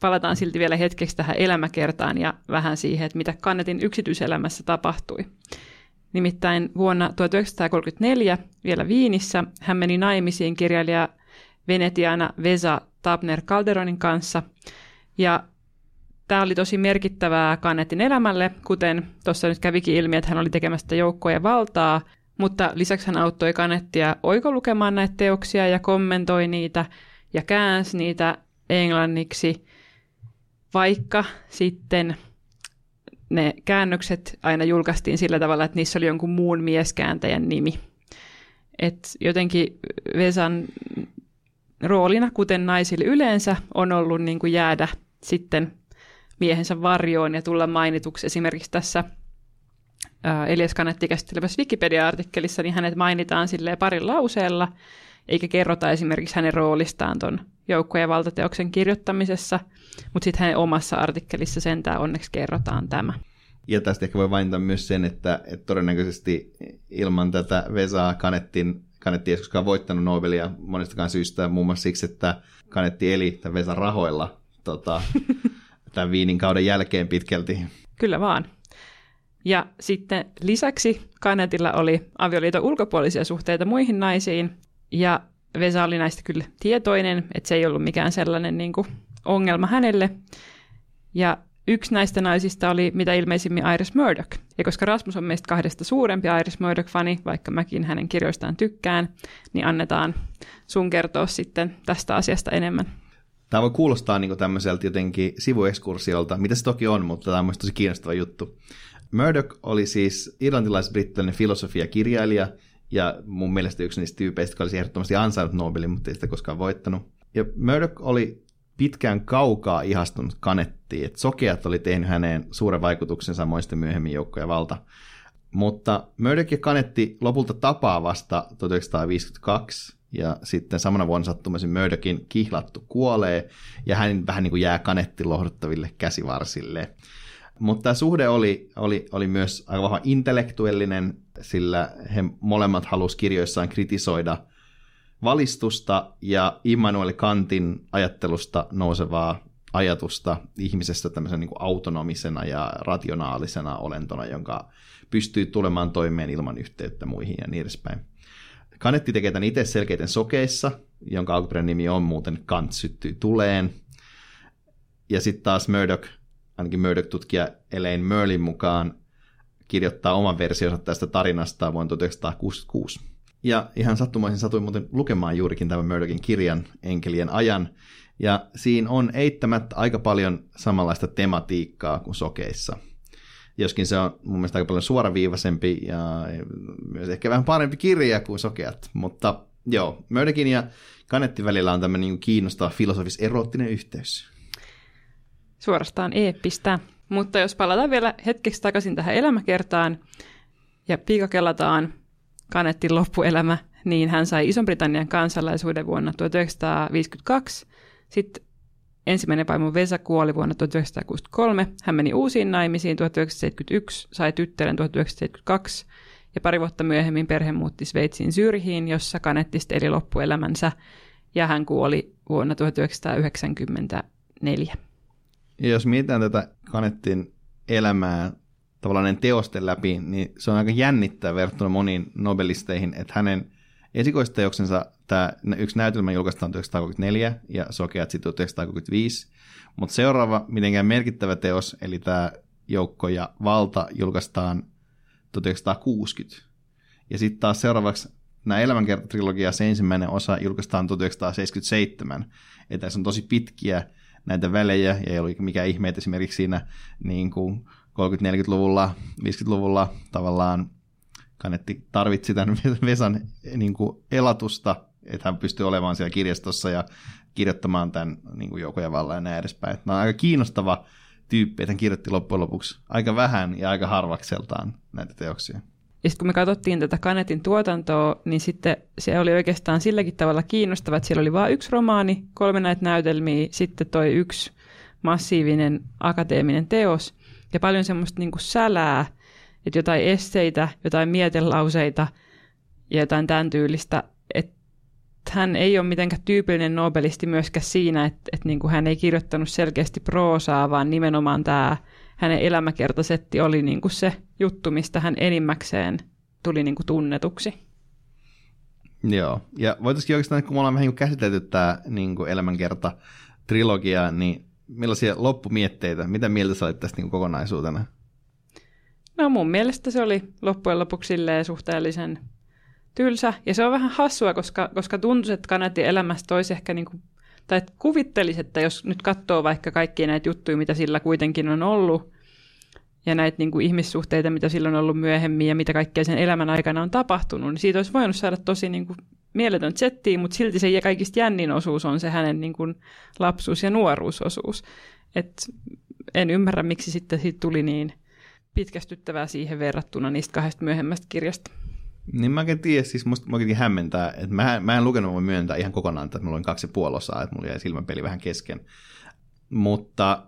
Palataan silti vielä hetkeksi tähän elämäkertaan ja vähän siihen, että mitä Kannetin yksityiselämässä tapahtui. Nimittäin vuonna 1934 vielä Viinissä hän meni naimisiin kirjailija Venetiana Vesa Tabner Calderonin kanssa. Ja tämä oli tosi merkittävää Kannetin elämälle, kuten tuossa nyt kävikin ilmi, että hän oli tekemässä joukkojen valtaa, mutta lisäksi hän auttoi Kanettia oikolukemaan näitä teoksia ja kommentoi niitä ja käänsi niitä englanniksi, vaikka sitten ne käännökset aina julkaistiin sillä tavalla, että niissä oli jonkun muun mieskääntäjän nimi. Et jotenkin Vesan roolina, kuten naisille yleensä, on ollut niin kuin jäädä sitten miehensä varjoon ja tulla mainituksi esimerkiksi tässä Elias Kanetti käsittelevässä Wikipedia-artikkelissa, niin hänet mainitaan sille parin lauseella, eikä kerrota esimerkiksi hänen roolistaan tuon joukkojen valtateoksen kirjoittamisessa, mutta sitten hänen omassa artikkelissa sentään onneksi kerrotaan tämä. Ja tästä ehkä voi mainita myös sen, että, että todennäköisesti ilman tätä Vesaa Kanettin Kanetti ei koskaan voittanut Nobelia monestakaan syystä, muun muassa siksi, että Kanetti eli tämän Vesan rahoilla tota, [LAUGHS] tämän Viinin kauden jälkeen pitkälti. Kyllä vaan. Ja sitten lisäksi Kanetilla oli avioliiton ulkopuolisia suhteita muihin naisiin, ja Vesa oli näistä kyllä tietoinen, että se ei ollut mikään sellainen niin kuin, ongelma hänelle. Ja yksi näistä naisista oli mitä ilmeisimmin Iris Murdoch. Ja koska Rasmus on meistä kahdesta suurempi Iris Murdoch-fani, vaikka mäkin hänen kirjoistaan tykkään, niin annetaan sun kertoa sitten tästä asiasta enemmän. Tämä voi kuulostaa niin tämmöiseltä jotenkin sivuekskursiolta, mitä se toki on, mutta tämä on tosi kiinnostava juttu. Murdoch oli siis irlantilais-brittinen filosofiakirjailija, ja mun mielestä yksi niistä tyypeistä, joka olisi ehdottomasti ansainnut Nobelin, mutta ei sitä koskaan voittanut. Ja Murdoch oli pitkään kaukaa ihastunut kanettiin, että sokeat oli tehnyt häneen suuren vaikutuksen samoista myöhemmin joukkoja valta. Mutta Murdoch ja Kanetti lopulta tapaa vasta 1952, ja sitten samana vuonna sattumaisen Murdochin kihlattu kuolee, ja hän vähän niin kuin jää Kanetti lohduttaville käsivarsille. Mutta tämä suhde oli, oli, oli myös aika vahva intellektuellinen, sillä he molemmat halusivat kirjoissaan kritisoida valistusta ja Immanuel Kantin ajattelusta nousevaa ajatusta ihmisestä tämmöisen niin autonomisena ja rationaalisena olentona, jonka pystyy tulemaan toimeen ilman yhteyttä muihin ja niin edespäin. Kanetti tekee tämän itse selkeiten sokeissa, jonka alkuperäinen nimi on muuten Kant syttyy tuleen. Ja sitten taas Murdoch ainakin Murdoch-tutkija Elaine Merlin mukaan kirjoittaa oman versionsa tästä tarinasta vuonna 1966. Ja ihan sattumaisin satuin muuten lukemaan juurikin tämän Murdochin kirjan Enkelien ajan, ja siinä on eittämättä aika paljon samanlaista tematiikkaa kuin sokeissa. Joskin se on mun mielestä aika paljon suoraviivaisempi ja myös ehkä vähän parempi kirja kuin sokeat. Mutta joo, Murdochin ja Kanettin välillä on tämmöinen niin kiinnostava filosofis-erottinen yhteys suorastaan eeppistä. Mutta jos palataan vielä hetkeksi takaisin tähän elämäkertaan ja piikakellataan Kanettin loppuelämä, niin hän sai Ison-Britannian kansalaisuuden vuonna 1952. Sitten ensimmäinen vaimo Vesa kuoli vuonna 1963. Hän meni uusiin naimisiin 1971, sai tyttären 1972 ja pari vuotta myöhemmin perhe muutti Sveitsiin Syrjiin, jossa Kanetti eli loppuelämänsä ja hän kuoli vuonna 1994. Ja jos mietitään tätä Kanettin elämää tavallaan teosten läpi, niin se on aika jännittävää verrattuna moniin nobelisteihin, että hänen esikoisteoksensa, tämä yksi näytelmä julkaistaan 1934 ja Sokeat sitten 1935, mutta seuraava mitenkään merkittävä teos, eli tämä Joukko ja valta julkaistaan 1960. Ja sitten taas seuraavaksi nämä elämänkertatrilogia, se ensimmäinen osa julkaistaan 1977, että se on tosi pitkiä näitä välejä, ja ei ollut mikään ihme, että esimerkiksi siinä niin kuin 30-40-luvulla, 50-luvulla tavallaan Kanetti tarvitsi tämän Vesan niin kuin elatusta, että hän pystyi olemaan siellä kirjastossa ja kirjoittamaan tämän niin kuin joukoja vallan ja näin edespäin. Tämä on aika kiinnostava tyyppi, että hän kirjoitti loppujen lopuksi aika vähän ja aika harvakseltaan näitä teoksia. Ja sitten kun me katsottiin tätä Kanetin tuotantoa, niin sitten se oli oikeastaan silläkin tavalla kiinnostava, että siellä oli vain yksi romaani, kolme näitä näytelmiä, sitten toi yksi massiivinen akateeminen teos ja paljon semmoista niin kuin sälää, että jotain esseitä, jotain mietelauseita ja jotain tämän tyylistä, että hän ei ole mitenkään tyypillinen nobelisti myöskään siinä, että, että niin kuin hän ei kirjoittanut selkeästi proosaa, vaan nimenomaan tämä hänen elämäkertasetti oli niin kuin se juttu, mistä hän enimmäkseen tuli niin kuin tunnetuksi. Joo, ja voitaisiin oikeastaan, kun me ollaan vähän niin käsitelty tämä niin kuin elämänkerta trilogia, niin millaisia loppumietteitä, mitä mieltä sä olit tästä niin kokonaisuutena? No mun mielestä se oli loppujen lopuksi suhteellisen tylsä, ja se on vähän hassua, koska, koska tuntuu, että kannatti elämästä olisi ehkä niin kuin tai että kuvittelisi, että jos nyt katsoo vaikka kaikkia näitä juttuja, mitä sillä kuitenkin on ollut, ja näitä niin kuin ihmissuhteita, mitä sillä on ollut myöhemmin, ja mitä kaikkea sen elämän aikana on tapahtunut, niin siitä olisi voinut saada tosi niin kuin mieletön settiä, mutta silti se kaikista jännin osuus on se hänen niin kuin lapsuus- ja nuoruusosuus. Et en ymmärrä, miksi sitten siitä tuli niin pitkästyttävää siihen verrattuna niistä kahdesta myöhemmästä kirjasta. Niin mä en tiedä, siis musta mä hämmentää, että mä, mä en lukenut, voi myöntää ihan kokonaan, että mulla oli kaksi puoli osaa, että mulla jäi silmänpeli vähän kesken. Mutta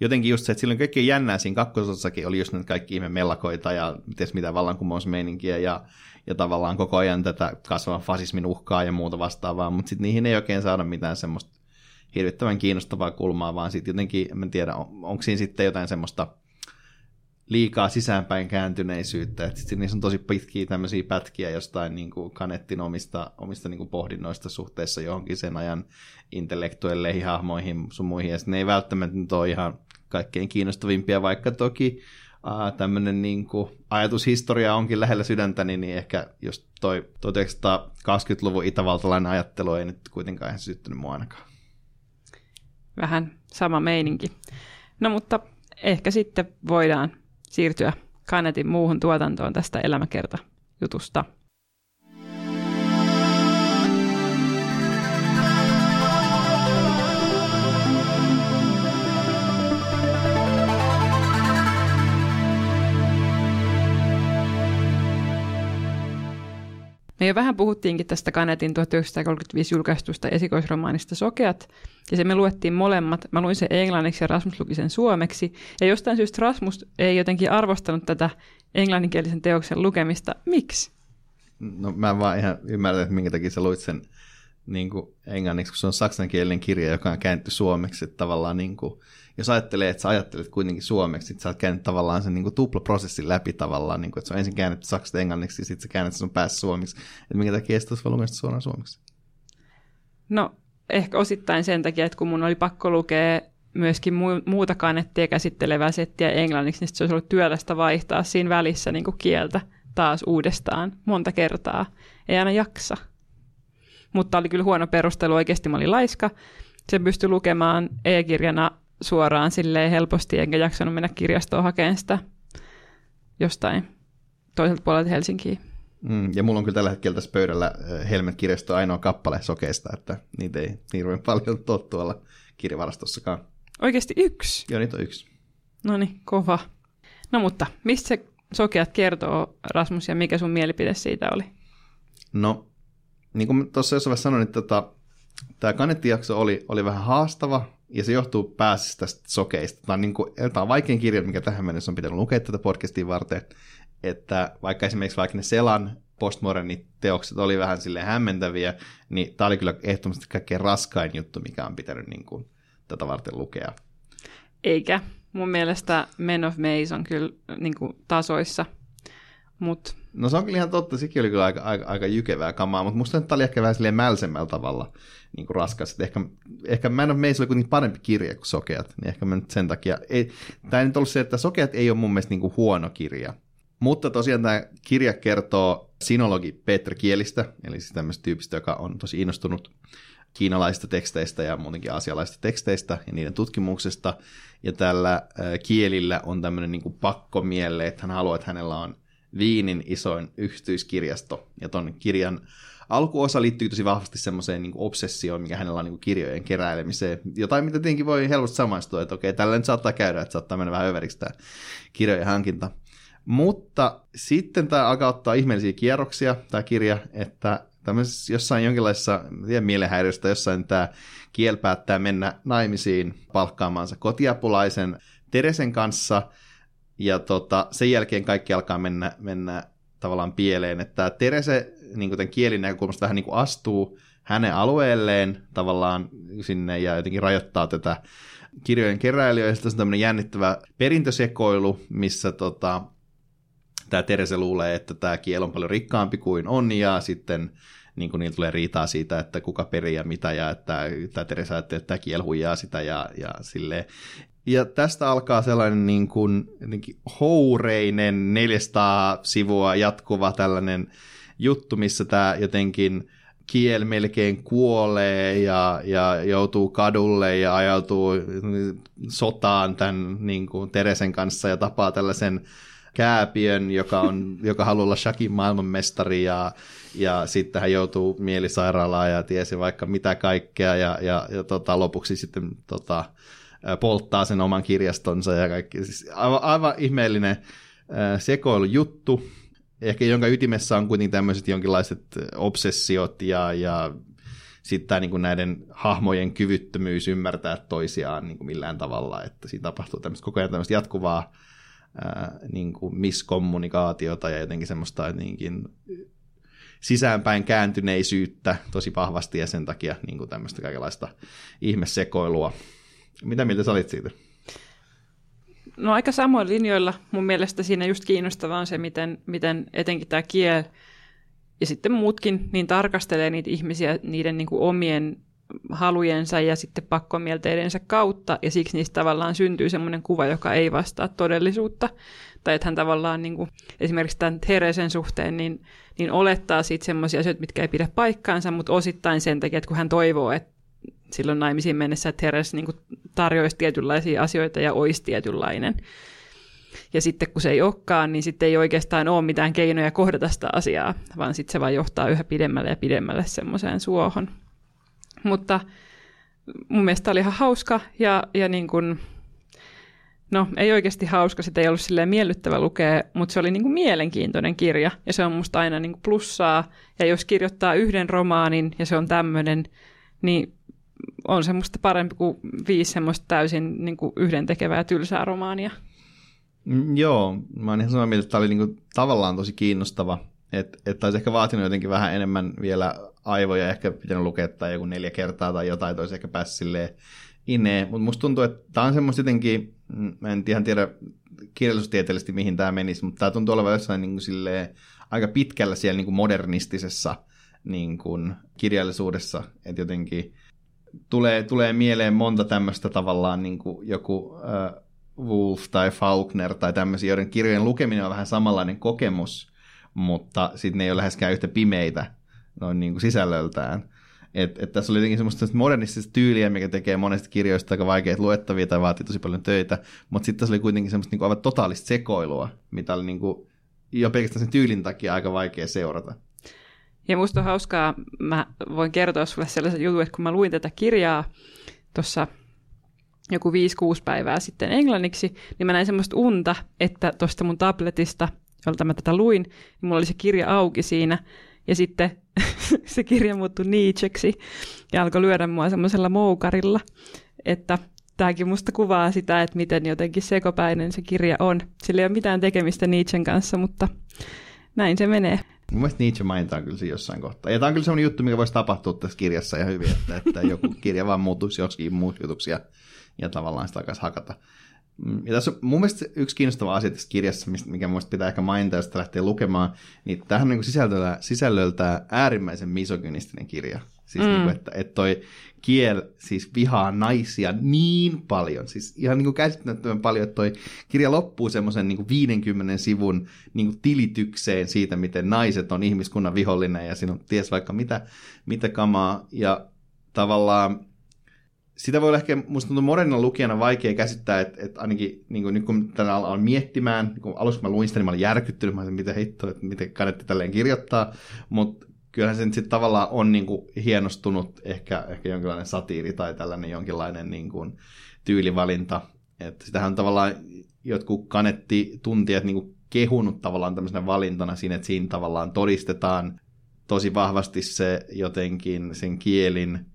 jotenkin just se, että silloin kaikki jännää siinä kakkososassakin oli just näitä kaikki ihme mellakoita ja ties mitä vallankumousmeininkiä ja, ja tavallaan koko ajan tätä kasvavan fasismin uhkaa ja muuta vastaavaa, mutta sitten niihin ei oikein saada mitään semmoista hirvittävän kiinnostavaa kulmaa, vaan sitten jotenkin, en tiedä, on, onko siinä sitten jotain semmoista liikaa sisäänpäin kääntyneisyyttä. Että sitten niissä on tosi pitkiä tämmöisiä pätkiä jostain niin kuin Kanettin omista, omista niin kuin pohdinnoista suhteessa johonkin sen ajan intellektuelleihin, hahmoihin sun muihin. Ja ne ei välttämättä nyt ole ihan kaikkein kiinnostavimpia, vaikka toki tämmöinen niin ajatushistoria onkin lähellä sydäntäni, niin ehkä just toi 1920-luvun itävaltalainen ajattelu ei nyt kuitenkaan ihan syttynyt mua ainakaan. Vähän sama meininki. No mutta ehkä sitten voidaan siirtyä Kanetin muuhun tuotantoon tästä elämäkerta-jutusta. Me jo vähän puhuttiinkin tästä Kanetin 1935 julkaistusta esikoisromaanista Sokeat, ja se me luettiin molemmat. Mä luin sen englanniksi ja Rasmus luki sen suomeksi. Ja jostain syystä Rasmus ei jotenkin arvostanut tätä englanninkielisen teoksen lukemista. Miksi? No mä en vaan ihan ymmärrä, että minkä takia sä luit sen niin kuin englanniksi, kun se on saksankielinen kirja, joka on käännetty suomeksi. Että tavallaan niin kuin, jos ajattelee, että sä ajattelet kuitenkin suomeksi, että sä oot käynyt tavallaan sen niin kuin tuplaprosessin läpi tavallaan, niin kuin, että se on ensin käännetty saksasta englanniksi, ja sitten sä käännät sun päässä suomeksi. Että minkä takia sitä olisi suoraan suomeksi? No, ehkä osittain sen takia, että kun mun oli pakko lukea myöskin muuta kannettia käsittelevää settiä englanniksi, niin se olisi ollut työlästä vaihtaa siinä välissä niin kuin kieltä taas uudestaan monta kertaa. Ei aina jaksa. Mutta oli kyllä huono perustelu, oikeasti mä olin laiska. Se pystyi lukemaan e-kirjana suoraan silleen helposti, enkä jaksanut mennä kirjastoon hakemaan sitä jostain toiselta puolelta Helsinkiä. Mm, ja mulla on kyllä tällä hetkellä tässä pöydällä äh, Helmet-kirjasto ainoa kappale sokeista, että niitä ei hirveän paljon ole tuolla kirjavarastossakaan. Oikeasti yksi? Joo, niitä on yksi. No niin, kova. No mutta, mistä se sokeat kertoo, Rasmus, ja mikä sun mielipide siitä oli? No, niin kuin tuossa jossain sanoin, että tota, tämä kanettijakso oli, oli vähän haastava, ja se johtuu pääsistä tästä sokeista. Tämä on, niin kuin, tämä on vaikein kirja, mikä tähän mennessä on pitänyt lukea tätä podcastia varten, että vaikka esimerkiksi vaikka ne Selan postmodernit teokset oli vähän sille hämmentäviä, niin tämä oli kyllä ehdottomasti kaikkein raskain juttu, mikä on pitänyt niin kuin, tätä varten lukea. Eikä. Mun mielestä Men of Maze on kyllä niin kuin, tasoissa, mut... No se on kyllä ihan totta, sekin oli kyllä aika, aika, aika jykevää kamaa, mutta musta tämä oli ehkä vähän silleen mälsemmällä tavalla niin kuin raskas. Että ehkä, ehkä Man of Maze oli kuitenkin parempi kirja kuin Sokeat, niin ehkä mä nyt sen takia... Ei, tämä ei nyt ollut se, että Sokeat ei ole mun mielestä niin kuin huono kirja, mutta tosiaan tämä kirja kertoo sinologi Peter Kielistä, eli siis tämmöistä tyypistä, joka on tosi innostunut kiinalaisista teksteistä ja muutenkin asialaisista teksteistä ja niiden tutkimuksesta. Ja tällä kielillä on tämmöinen niin pakkomielle, että hän haluaa, että hänellä on Viinin isoin yksityiskirjasto. Ja ton kirjan alkuosa liittyy tosi vahvasti semmoiseen niin obsessioon, mikä hänellä on niin kirjojen keräilemiseen. Jotain, mitä tietenkin voi helposti samaistua, että okei, tällä nyt saattaa käydä, että saattaa mennä vähän överiksi tämä kirjojen hankinta. Mutta sitten tämä alkaa ottaa ihmeellisiä kierroksia, tämä kirja, että tämmöisessä jossain jonkinlaisessa tiedä, mielenhäiriöstä jossain tämä kiel päättää mennä naimisiin palkkaamaansa kotiapulaisen Teresen kanssa, ja tota, sen jälkeen kaikki alkaa mennä, mennä tavallaan pieleen, että Terese niin kuin tämän kielin näkökulmasta vähän niin kuin astuu hänen alueelleen tavallaan sinne ja jotenkin rajoittaa tätä kirjojen keräilyä, sitten on tämmöinen jännittävä perintösekoilu, missä tota, tämä Terese luulee, että tämä kieli on paljon rikkaampi kuin on, ja sitten niin kuin tulee riitaa siitä, että kuka perii ja mitä, ja että tämä Terese ajattelee, että tämä kieli huijaa sitä, ja, ja silleen. Ja tästä alkaa sellainen niin kuin, houreinen 400 sivua jatkuva tällainen juttu, missä tämä jotenkin kiel melkein kuolee ja, ja joutuu kadulle ja ajautuu sotaan tämän niin kuin Teresen kanssa ja tapaa tällaisen kääpiön, joka, on, [LAUGHS] joka haluaa olla shakin maailmanmestari ja, ja sitten hän joutuu mielisairaalaan ja tiesi vaikka mitä kaikkea ja, ja, ja tota, lopuksi sitten tota, polttaa sen oman kirjastonsa ja kaikki. Siis aivan, aivan ihmeellinen sekoilujuttu, ehkä jonka ytimessä on kuitenkin tämmöiset jonkinlaiset obsessiot ja, ja sitten niin näiden hahmojen kyvyttömyys ymmärtää toisiaan niin kuin millään tavalla, että siinä tapahtuu tämmöistä, koko ajan tämmöistä jatkuvaa ää, niin kuin miskommunikaatiota ja jotenkin semmoista jotenkin sisäänpäin kääntyneisyyttä tosi vahvasti ja sen takia niin kuin tämmöistä kaikenlaista ihmesekoilua. Mitä mieltä sä olit siitä? No aika samoin linjoilla. Mun mielestä siinä just kiinnostavaa on se, miten, miten etenkin tämä kiel ja sitten muutkin niin tarkastelee niitä ihmisiä niiden niin kuin omien halujensa ja sitten pakkomielteidensä kautta, ja siksi niistä tavallaan syntyy semmoinen kuva, joka ei vastaa todellisuutta. Tai että hän tavallaan niin kuin, esimerkiksi tämän Teresen suhteen niin, niin olettaa siitä semmoisia asioita, mitkä ei pidä paikkaansa, mutta osittain sen takia, että kun hän toivoo, että silloin naimisiin mennessä, että Teres niin kuin tarjoaisi tietynlaisia asioita ja olisi tietynlainen. Ja sitten kun se ei olekaan, niin sitten ei oikeastaan ole mitään keinoja kohdata sitä asiaa, vaan sitten se vaan johtaa yhä pidemmälle ja pidemmälle semmoiseen suohon. Mutta mun mielestä oli ihan hauska ja, ja niin kuin, no ei oikeasti hauska, sitä ei ollut silleen miellyttävä lukea, mutta se oli niin kuin mielenkiintoinen kirja ja se on musta aina niin kuin plussaa. Ja jos kirjoittaa yhden romaanin ja se on tämmöinen, niin on semmoista parempi kuin viisi semmoista täysin niin kuin yhdentekevää tylsää romaania. Mm, joo, mä oon ihan samaa mieltä, että tämä oli niin kuin, tavallaan tosi kiinnostava, että et olisi ehkä vaatinut jotenkin vähän enemmän vielä aivoja, ehkä pitänyt lukea tai joku neljä kertaa tai jotain, toisi ehkä päässyt silleen ineen, mutta musta tuntuu, että tämä on semmoista jotenkin, mm, mä en ihan tiedä kirjallisuustieteellisesti mihin tämä menisi, mutta tämä tuntuu olevan jossain niin kuin silleen, aika pitkällä siellä niin kuin modernistisessa niin kuin kirjallisuudessa, että jotenkin tulee, tulee mieleen monta tämmöistä tavallaan niin kuin joku äh, Wolf tai Faulkner tai tämmöisiä, joiden kirjojen lukeminen on vähän samanlainen kokemus, mutta sitten ne ei ole läheskään yhtä pimeitä noin niin kuin sisällöltään. Et, et tässä oli jotenkin semmoista modernistista tyyliä, mikä tekee monesta kirjoista aika vaikeita luettavia tai vaatii tosi paljon töitä, mutta sitten tässä oli kuitenkin semmoista niin kuin aivan totaalista sekoilua, mitä oli niin kuin jo pelkästään sen tyylin takia aika vaikea seurata. Ja musta on hauskaa, mä voin kertoa sulle sellaisen jutun, että kun mä luin tätä kirjaa tuossa joku 5-6 päivää sitten englanniksi, niin mä näin semmoista unta, että tuosta mun tabletista, jolta mä tätä luin, niin mulla oli se kirja auki siinä, Ja sitten [LAUGHS] se kirja muuttui Nietzscheksi ja alkoi lyödä mua semmoisella moukarilla, että tämäkin musta kuvaa sitä, että miten jotenkin sekopäinen se kirja on. Sillä ei ole mitään tekemistä Nietzschen kanssa, mutta näin se menee. Mun mielestä Nietzsche mainitaan kyllä siinä jossain kohtaa. Ja tämä on kyllä sellainen juttu, mikä voisi tapahtua tässä kirjassa ihan hyvin, että, että joku kirja vaan muuttuisi joskin muuksi jutuksi ja, ja tavallaan sitä alkaisi hakata. Mm, ja tässä on mun mielestä yksi kiinnostava asia tässä kirjassa, mikä mun pitää ehkä mainita, jos lähtee lukemaan, niin tähän on niin sisällöltä, sisällöltä äärimmäisen misogynistinen kirja. Siis mm. niin kuin, että, että toi kiel siis vihaa naisia niin paljon, siis ihan niin kuin käsittämättömän paljon, että toi kirja loppuu semmoisen niin 50 sivun niin kuin tilitykseen siitä, miten naiset on ihmiskunnan vihollinen ja siinä on ties vaikka mitä, mitä kamaa. Ja tavallaan sitä voi ehkä, musta tuntuu modernina lukijana vaikea käsittää, että, että ainakin niin kuin, nyt kun tänä alan miettimään, niin kun alussa kun mä luin sitä, niin mä olin järkyttynyt, mä olin, mitä heittoa, että miten kannetti tälleen kirjoittaa, mutta kyllähän se sitten tavallaan on niin kuin hienostunut ehkä, ehkä jonkinlainen satiiri tai tällainen jonkinlainen niin kuin tyylivalinta. Että sitähän on tavallaan jotkut kanettituntijat niin kuin kehunut tavallaan tämmöisenä valintana siinä, että siinä tavallaan todistetaan tosi vahvasti se jotenkin sen kielin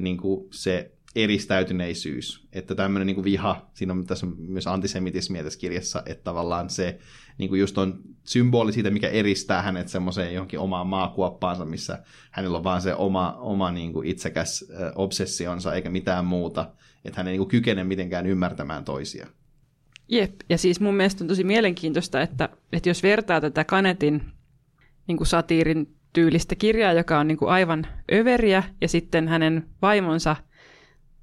niin kuin se eristäytyneisyys, että tämmöinen niin kuin viha, siinä on tässä on myös antisemitismiä tässä kirjassa, että tavallaan se niin kuin just on symboli siitä, mikä eristää hänet semmoiseen johonkin omaan maakuoppaansa, missä hänellä on vaan se oma, oma niin kuin itsekäs obsessionsa eikä mitään muuta, että hän ei niin kuin kykene mitenkään ymmärtämään toisia. Jep, ja siis mun mielestä on tosi mielenkiintoista, että, että jos vertaa tätä Kanetin niin kuin satiirin tyylistä kirjaa, joka on niin kuin aivan överiä, ja sitten hänen vaimonsa –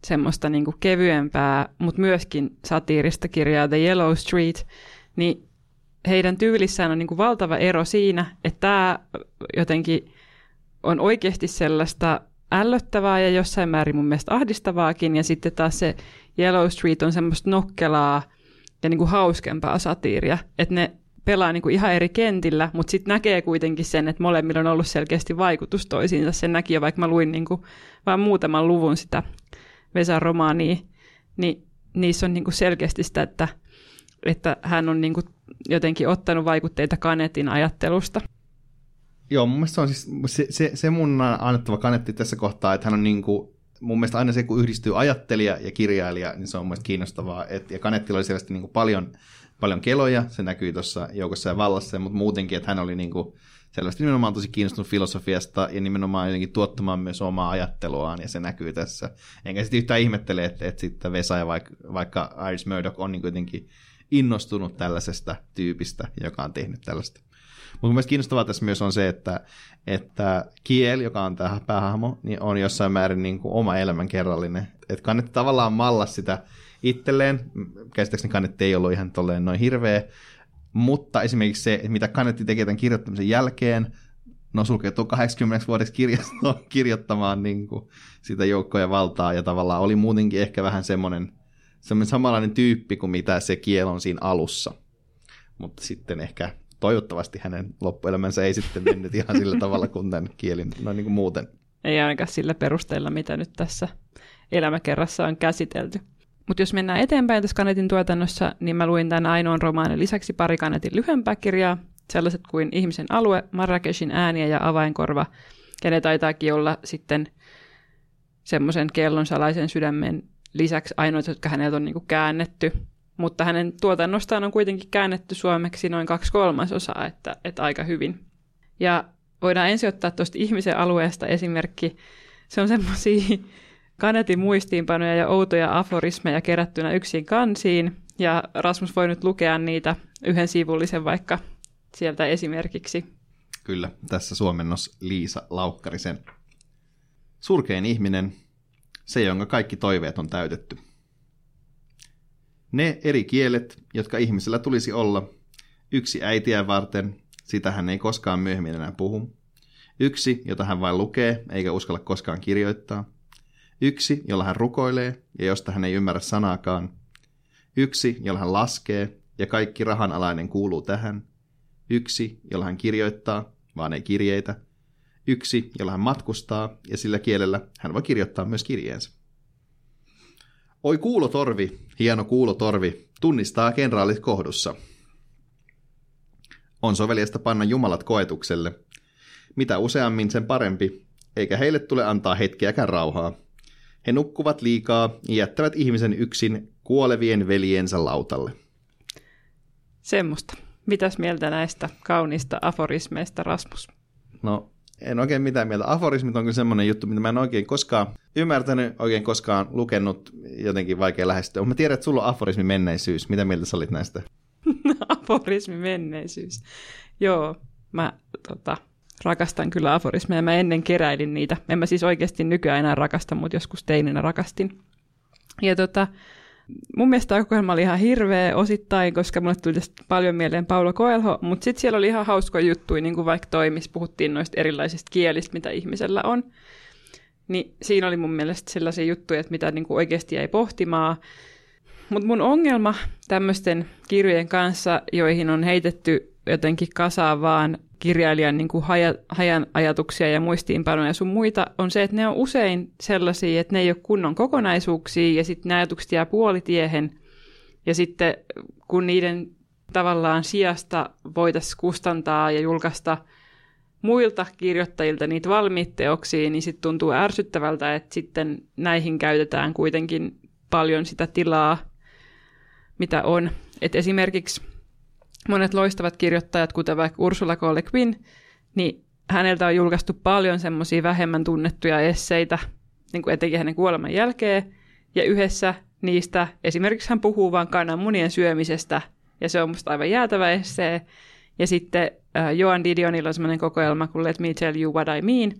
semmoista niin kuin kevyempää, mutta myöskin satiirista kirjaa The Yellow Street, niin heidän tyylissään on niin kuin valtava ero siinä, että tämä jotenkin on oikeasti sellaista ällöttävää ja jossain määrin mun mielestä ahdistavaakin, ja sitten taas se Yellow Street on semmoista nokkelaa ja niin kuin hauskempaa satiiria, että ne pelaa niin kuin ihan eri kentillä, mutta sitten näkee kuitenkin sen, että molemmilla on ollut selkeästi vaikutus toisiinsa. Sen näki jo, vaikka mä luin niin kuin vain muutaman luvun sitä Vesan romaania, niin niissä on niin kuin selkeästi sitä, että, että hän on niin kuin jotenkin ottanut vaikutteita Kanetin ajattelusta. Joo, mun mielestä se on siis se, se, se mun annettava Kanetti tässä kohtaa, että hän on niin kuin, mun mielestä aina se, kun yhdistyy ajattelija ja kirjailija, niin se on mun mielestä kiinnostavaa. Et, ja Kanettilla oli selvästi niin kuin paljon, paljon keloja, se näkyy tuossa joukossa ja vallassa, mutta muutenkin, että hän oli niin kuin, selvästi nimenomaan tosi kiinnostunut filosofiasta ja nimenomaan jotenkin tuottamaan myös omaa ajatteluaan, ja se näkyy tässä. Enkä sitten yhtään ihmettele, että, että sitten Vesa ja vaikka, vaikka Iris Murdoch on niin kuitenkin innostunut tällaisesta tyypistä, joka on tehnyt tällaista. Mutta mielestäni kiinnostavaa tässä myös on se, että, että Kiel, joka on tämä päähahmo, niin on jossain määrin niin kuin oma elämän kerrallinen. Että kannatti tavallaan malla sitä itselleen. Käsittääkseni kannetti ei ollut ihan tolleen noin hirveä, mutta esimerkiksi se, mitä Kanetti teki tämän kirjoittamisen jälkeen, no sulkeutuu 80 vuodeksi kirjastoon [LAUGHS] kirjoittamaan niin kuin, sitä joukkoja valtaa, ja tavallaan oli muutenkin ehkä vähän semmoinen, semmoinen samanlainen tyyppi kuin mitä se kiel on siinä alussa. Mutta sitten ehkä toivottavasti hänen loppuelämänsä ei sitten mennyt ihan sillä [LAUGHS] tavalla kuin tämän kielin, no niin kuin muuten. Ei ainakaan sillä perusteella, mitä nyt tässä elämäkerrassa on käsitelty. Mutta jos mennään eteenpäin tässä Kanetin tuotannossa, niin mä luin tämän ainoan romaanin lisäksi pari Kanetin lyhyempää kirjaa, sellaiset kuin Ihmisen alue, Marrakeshin ääniä ja avainkorva, ja ne taitaakin olla sitten semmoisen kellon salaisen sydämen lisäksi ainoat, jotka häneltä on niinku käännetty. Mutta hänen tuotannostaan on kuitenkin käännetty suomeksi noin kaksi kolmasosaa, että, että aika hyvin. Ja voidaan ensin ottaa tuosta ihmisen alueesta esimerkki. Se on semmoisia [LAUGHS] Kanetin muistiinpanoja ja outoja aforismeja kerättynä yksin kansiin, ja Rasmus voi nyt lukea niitä yhden sivullisen vaikka sieltä esimerkiksi. Kyllä, tässä suomennos Liisa Laukkarisen. Surkein ihminen, se jonka kaikki toiveet on täytetty. Ne eri kielet, jotka ihmisellä tulisi olla, yksi äitiä varten, sitä hän ei koskaan myöhemmin enää puhu. Yksi, jota hän vain lukee, eikä uskalla koskaan kirjoittaa – Yksi, jolla hän rukoilee ja josta hän ei ymmärrä sanaakaan. Yksi, jolla hän laskee ja kaikki rahanalainen kuuluu tähän. Yksi, jolla hän kirjoittaa, vaan ei kirjeitä. Yksi, jolla hän matkustaa ja sillä kielellä hän voi kirjoittaa myös kirjeensä. Oi kuulotorvi, hieno kuulotorvi, tunnistaa kenraalit kohdussa. On soveliasta panna jumalat koetukselle. Mitä useammin sen parempi, eikä heille tule antaa hetkeäkään rauhaa. He nukkuvat liikaa ja jättävät ihmisen yksin kuolevien veljensä lautalle. Semmosta. Mitäs mieltä näistä kauniista aforismeista, Rasmus? No, en oikein mitään mieltä. Aforismit on kyllä semmoinen juttu, mitä mä en oikein koskaan ymmärtänyt, oikein koskaan lukenut, jotenkin vaikea lähestyä. Mä tiedän, että sulla on aforismi menneisyys. Mitä mieltä sä olit näistä? [LAUGHS] aforismi menneisyys. Joo, mä tota, rakastan kyllä aforismeja. Mä ennen keräilin niitä. En mä siis oikeasti nykyään enää rakasta, mutta joskus teininä rakastin. Ja tota, mun mielestä tämä kokoelma oli ihan hirveä osittain, koska mulle tuli tästä paljon mieleen Paulo Koelho, mutta sitten siellä oli ihan hauskoja juttuja, niin kuin vaikka toi, missä puhuttiin noista erilaisista kielistä, mitä ihmisellä on. Niin siinä oli mun mielestä sellaisia juttuja, että mitä niin kuin oikeasti jäi pohtimaan. Mutta mun ongelma tämmöisten kirjojen kanssa, joihin on heitetty jotenkin kasaan vaan kirjailijan niin kuin haja, hajan ajatuksia ja muistiinpanoja ja sun muita, on se, että ne on usein sellaisia, että ne ei ole kunnon kokonaisuuksia ja sitten ne ajatukset jää puolitiehen. Ja sitten kun niiden tavallaan sijasta voitaisiin kustantaa ja julkaista muilta kirjoittajilta niitä valmiit teoksia, niin sitten tuntuu ärsyttävältä, että sitten näihin käytetään kuitenkin paljon sitä tilaa, mitä on. Et esimerkiksi monet loistavat kirjoittajat, kuten vaikka Ursula K. Le Guin, niin häneltä on julkaistu paljon semmoisia vähemmän tunnettuja esseitä, niin kuin etenkin hänen kuoleman jälkeen, ja yhdessä niistä esimerkiksi hän puhuu vain kananmunien syömisestä, ja se on musta aivan jäätävä essee. Ja sitten äh, Joan Didionilla on semmoinen kokoelma kuin Let Me Tell You What I Mean,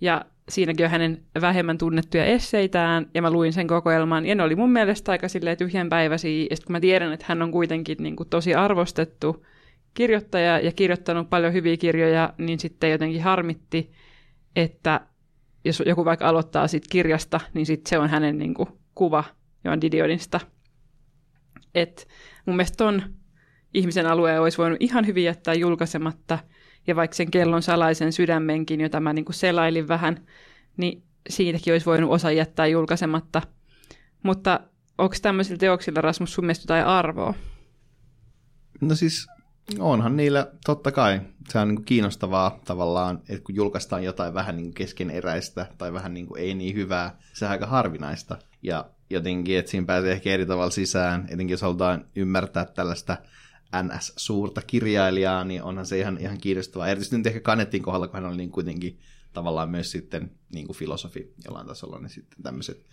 ja siinäkin on hänen vähemmän tunnettuja esseitään, ja mä luin sen kokoelman, ja ne oli mun mielestä aika silleen tyhjänpäiväisiä, ja kun mä tiedän, että hän on kuitenkin niin kuin tosi arvostettu kirjoittaja ja kirjoittanut paljon hyviä kirjoja, niin sitten jotenkin harmitti, että jos joku vaikka aloittaa siitä kirjasta, niin sitten se on hänen niin kuin, kuva Joan Didionista. Et mun mielestä ton ihmisen alueen olisi voinut ihan hyvin jättää julkaisematta – ja vaikka sen kellon salaisen sydämenkin, jota mä niin kuin selailin vähän, niin siitäkin olisi voinut osa jättää julkaisematta. Mutta onko tämmöisillä teoksilla, Rasmus, sun mielestä jotain arvoa? No siis onhan niillä, totta kai, se on niin kiinnostavaa tavallaan, että kun julkaistaan jotain vähän niin keskeneräistä tai vähän niin kuin ei niin hyvää, se on aika harvinaista. Ja jotenkin, että siinä pääsee ehkä eri tavalla sisään, etenkin jos halutaan ymmärtää tällaista NS-suurta kirjailijaa, niin onhan se ihan, ihan kiinnostavaa. Erityisesti nyt ehkä Kanettin kohdalla, kun hän oli niin kuitenkin tavallaan myös sitten niin kuin filosofi jollain tasolla, niin sitten tämmöiset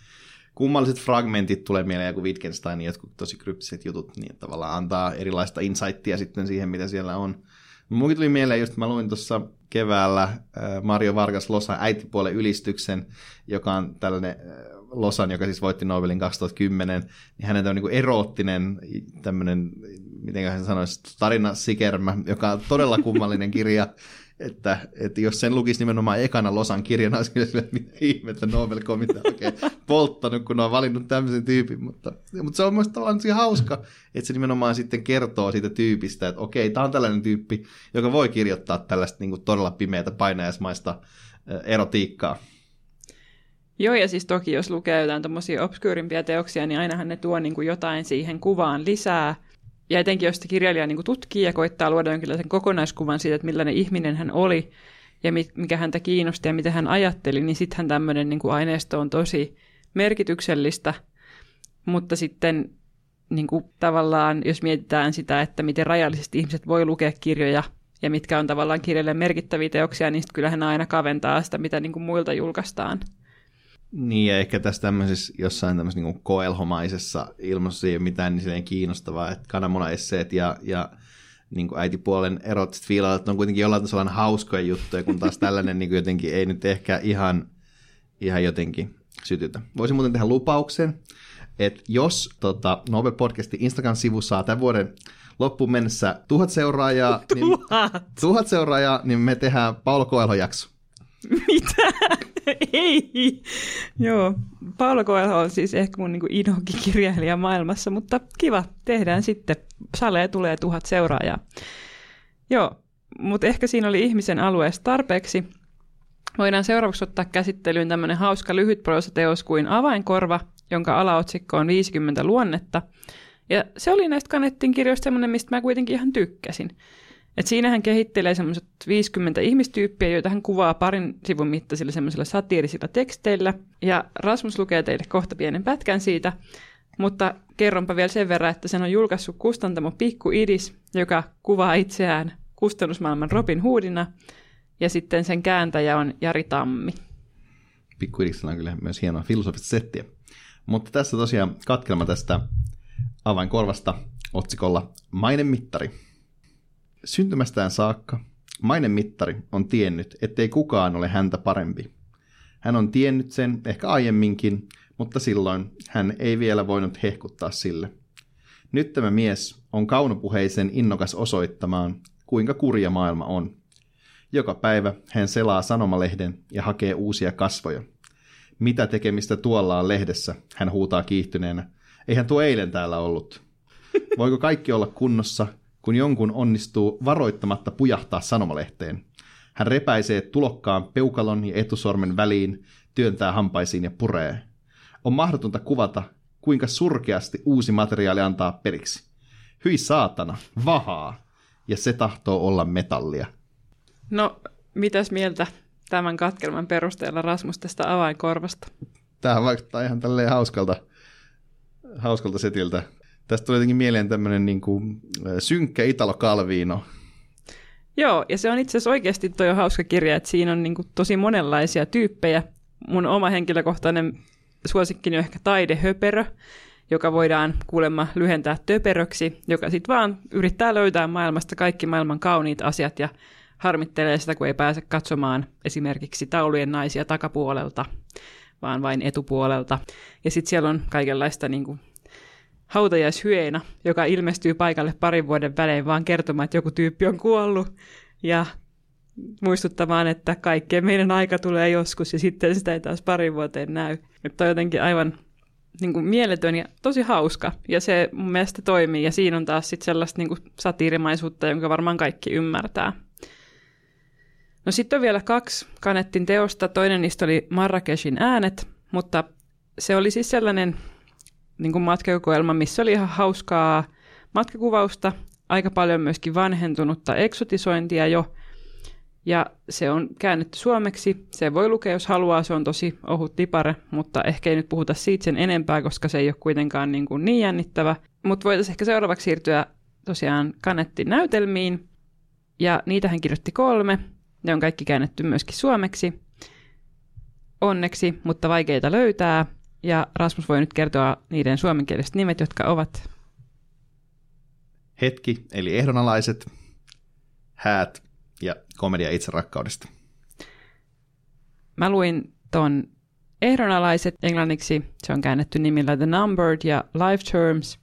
kummalliset fragmentit tulee mieleen, joku Wittgenstein, jotkut tosi kryptiset jutut, niin tavallaan antaa erilaista insightia sitten siihen, mitä siellä on. Munkin tuli mieleen just, mä luin tuossa keväällä äh, Mario Vargas Losa äitipuolen ylistyksen, joka on tällainen äh, Losan, joka siis voitti Nobelin 2010, niin hänen on niin eroottinen tämmöinen miten hän sanoisi, tarina Sikermä, joka on todella kummallinen kirja, [LAUGHS] että, että jos sen lukisi nimenomaan ekana Losan kirjana, olisi kyllä sille, että mitä ihmettä Nobel-komitea oikein polttanut, kun on valinnut tämmöisen tyypin, mutta, mutta se on myös tavallaan hauska, että se nimenomaan sitten kertoo siitä tyypistä, että okei, tämä on tällainen tyyppi, joka voi kirjoittaa tällaista niin kuin todella pimeätä painajaismaista erotiikkaa. Joo, ja siis toki jos lukee jotain tuommoisia obskyrimpia teoksia, niin ainahan ne tuo niin kuin jotain siihen kuvaan lisää, ja etenkin jos kirjailija niin tutkii ja koittaa luoda jonkinlaisen kokonaiskuvan siitä, että millainen ihminen hän oli ja mikä häntä kiinnosti ja mitä hän ajatteli, niin sittenhän tämmöinen niin kuin aineisto on tosi merkityksellistä. Mutta sitten niin kuin tavallaan, jos mietitään sitä, että miten rajallisesti ihmiset voi lukea kirjoja ja mitkä on tavallaan kirjalle merkittäviä teoksia, niin kyllähän aina kaventaa sitä, mitä niin kuin muilta julkaistaan. Niin, ja ehkä tässä tämmöisessä jossain tämmöisessä niin koelhomaisessa ilmassa ei ole mitään niin silleen kiinnostavaa, että kananmuna-esseet ja, ja niin kuin äitipuolen erot fiilaa, että on kuitenkin jollain tasolla hauskoja juttuja, kun taas tällainen niin kuin jotenkin ei nyt ehkä ihan, ihan jotenkin sytytä. Voisin muuten tehdä lupauksen, että jos tota, Nobel Podcastin Instagram-sivu saa tämän vuoden loppuun mennessä tuhat seuraajaa, niin tuhat. Niin, tuhat seuraajaa, niin me tehdään Paulo Koelho-jakso. Mitä? [LAUGHS] Ei. Joo, Paula Koelho on siis ehkä mun niin inhokikirjailija maailmassa, mutta kiva, tehdään sitten. Salee tulee tuhat seuraajaa. Joo, mutta ehkä siinä oli ihmisen alueesta tarpeeksi. Voidaan seuraavaksi ottaa käsittelyyn tämmöinen hauska lyhyt teos kuin Avainkorva, jonka alaotsikko on 50 luonnetta. Ja se oli näistä Kanettin kirjoista semmoinen, mistä mä kuitenkin ihan tykkäsin. Et siinä hän kehittelee semmoiset 50 ihmistyyppiä, joita hän kuvaa parin sivun mittaisilla semmoisilla satiirisilla teksteillä. Ja Rasmus lukee teille kohta pienen pätkän siitä, mutta kerronpa vielä sen verran, että sen on julkaissut kustantamo Pikku Idis, joka kuvaa itseään kustannusmaailman Robin Hoodina, ja sitten sen kääntäjä on Jari Tammi. Pikku Idiksellä on kyllä myös hienoa filosofista settiä. Mutta tässä tosiaan katkelma tästä avainkorvasta otsikolla Mainen mittari. Syntymästään saakka mainen mittari on tiennyt, ettei kukaan ole häntä parempi. Hän on tiennyt sen ehkä aiemminkin, mutta silloin hän ei vielä voinut hehkuttaa sille. Nyt tämä mies on kaunopuheisen innokas osoittamaan, kuinka kurja maailma on. Joka päivä hän selaa sanomalehden ja hakee uusia kasvoja. Mitä tekemistä tuolla on lehdessä, hän huutaa kiihtyneenä. Eihän tuo eilen täällä ollut. Voiko kaikki olla kunnossa, kun jonkun onnistuu varoittamatta pujahtaa sanomalehteen? Hän repäisee tulokkaan peukalon ja etusormen väliin, työntää hampaisiin ja puree. On mahdotonta kuvata, kuinka surkeasti uusi materiaali antaa periksi. Hyi saatana, vahaa, ja se tahtoo olla metallia. No, mitäs mieltä tämän katkelman perusteella Rasmus tästä avainkorvasta? Tämähän vaikuttaa ihan tälleen hauskalta, hauskalta setiltä. Tästä tuli jotenkin mieleen tämmöinen niin kuin, synkkä Italo Calvino. Joo, ja se on itse asiassa oikeasti toi hauska kirja, että siinä on niin kuin tosi monenlaisia tyyppejä. Mun oma henkilökohtainen suosikkini on ehkä taidehöperö, joka voidaan kuulemma lyhentää töperöksi, joka sitten vaan yrittää löytää maailmasta kaikki maailman kauniit asiat ja harmittelee sitä, kun ei pääse katsomaan esimerkiksi taulujen naisia takapuolelta, vaan vain etupuolelta. Ja sitten siellä on kaikenlaista niin kuin, hautajaishyena, joka ilmestyy paikalle parin vuoden välein vaan kertomaan, että joku tyyppi on kuollut ja muistuttamaan, että kaikkeen meidän aika tulee joskus ja sitten sitä ei taas parin vuoteen näy. Että on jotenkin aivan niin kuin mieletön ja tosi hauska ja se mun mielestä toimii ja siinä on taas sitten sellaista niin kuin satiirimaisuutta, jonka varmaan kaikki ymmärtää. No sitten on vielä kaksi Kanettin teosta. Toinen niistä oli Marrakeshin äänet, mutta se oli siis sellainen niin kuin matkakokoelma, missä oli ihan hauskaa matkakuvausta, aika paljon myöskin vanhentunutta eksotisointia jo, ja se on käännetty suomeksi. Se voi lukea, jos haluaa, se on tosi ohut tipare, mutta ehkä ei nyt puhuta siitä sen enempää, koska se ei ole kuitenkaan niin, kuin niin jännittävä. Mutta voitaisiin ehkä seuraavaksi siirtyä tosiaan Kanettin näytelmiin, ja niitä hän kirjoitti kolme. Ne on kaikki käännetty myöskin suomeksi. Onneksi, mutta vaikeita löytää. Ja Rasmus voi nyt kertoa niiden suomenkieliset nimet, jotka ovat... Hetki, eli ehdonalaiset, häät ja komedia itse rakkaudesta. Mä luin ton ehdonalaiset englanniksi. Se on käännetty nimillä The Numbered ja Life Terms.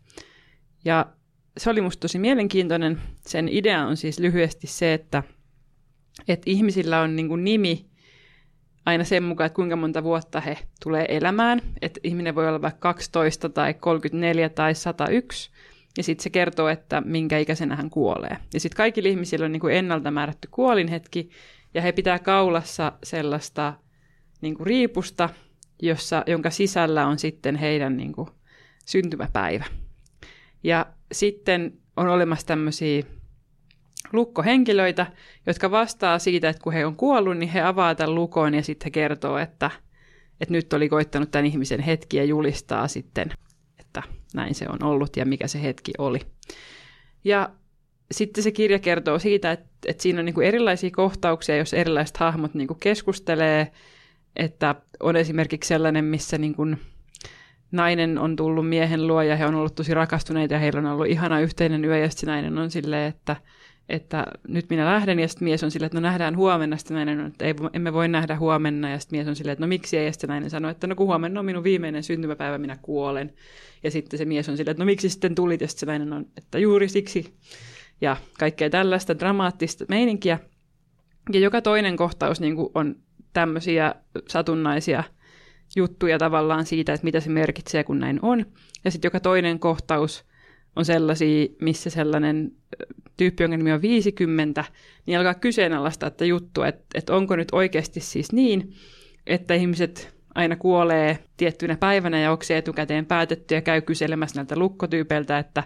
Ja se oli musta tosi mielenkiintoinen. Sen idea on siis lyhyesti se, että, että ihmisillä on niin nimi aina sen mukaan, että kuinka monta vuotta he tulee elämään. Että ihminen voi olla vaikka 12 tai 34 tai 101, ja sitten se kertoo, että minkä ikäisenä hän kuolee. Ja sitten kaikilla ihmisillä on niin kuin ennalta määrätty kuolinhetki, ja he pitää kaulassa sellaista niin kuin riipusta, jossa, jonka sisällä on sitten heidän niin kuin, syntymäpäivä. Ja sitten on olemassa tämmöisiä lukkohenkilöitä, jotka vastaa siitä, että kun he on kuollut, niin he avaa tämän lukon ja sitten he kertoo, että, että nyt oli koittanut tämän ihmisen hetki ja julistaa sitten, että näin se on ollut ja mikä se hetki oli. Ja sitten se kirja kertoo siitä, että, että siinä on niin kuin erilaisia kohtauksia, jos erilaiset hahmot niin kuin keskustelee, että on esimerkiksi sellainen, missä niin kuin nainen on tullut miehen luo ja he on ollut tosi rakastuneita ja heillä on ollut ihana yhteinen yö ja sitten nainen on silleen, että, että nyt minä lähden, ja sitten mies on silleen, että no nähdään huomenna, sitten nainen on, että ei, emme voi nähdä huomenna, ja sitten mies on silleen, että no miksi ei, ja sitten nainen sanoo, että no kun huomenna on minun viimeinen syntymäpäivä, minä kuolen. Ja sitten se mies on silleen, että no miksi sitten tulit, ja sitten nainen on, että juuri siksi. Ja kaikkea tällaista dramaattista meininkiä. Ja joka toinen kohtaus niin kuin on tämmöisiä satunnaisia juttuja tavallaan siitä, että mitä se merkitsee, kun näin on. Ja sitten joka toinen kohtaus on sellaisia, missä sellainen tyyppi, jonka nimi on 50, niin alkaa kyseenalaistaa että juttu, että, että onko nyt oikeasti siis niin, että ihmiset aina kuolee tiettynä päivänä ja onko se etukäteen päätetty ja käy kyselemässä näiltä lukkotyypeiltä, että,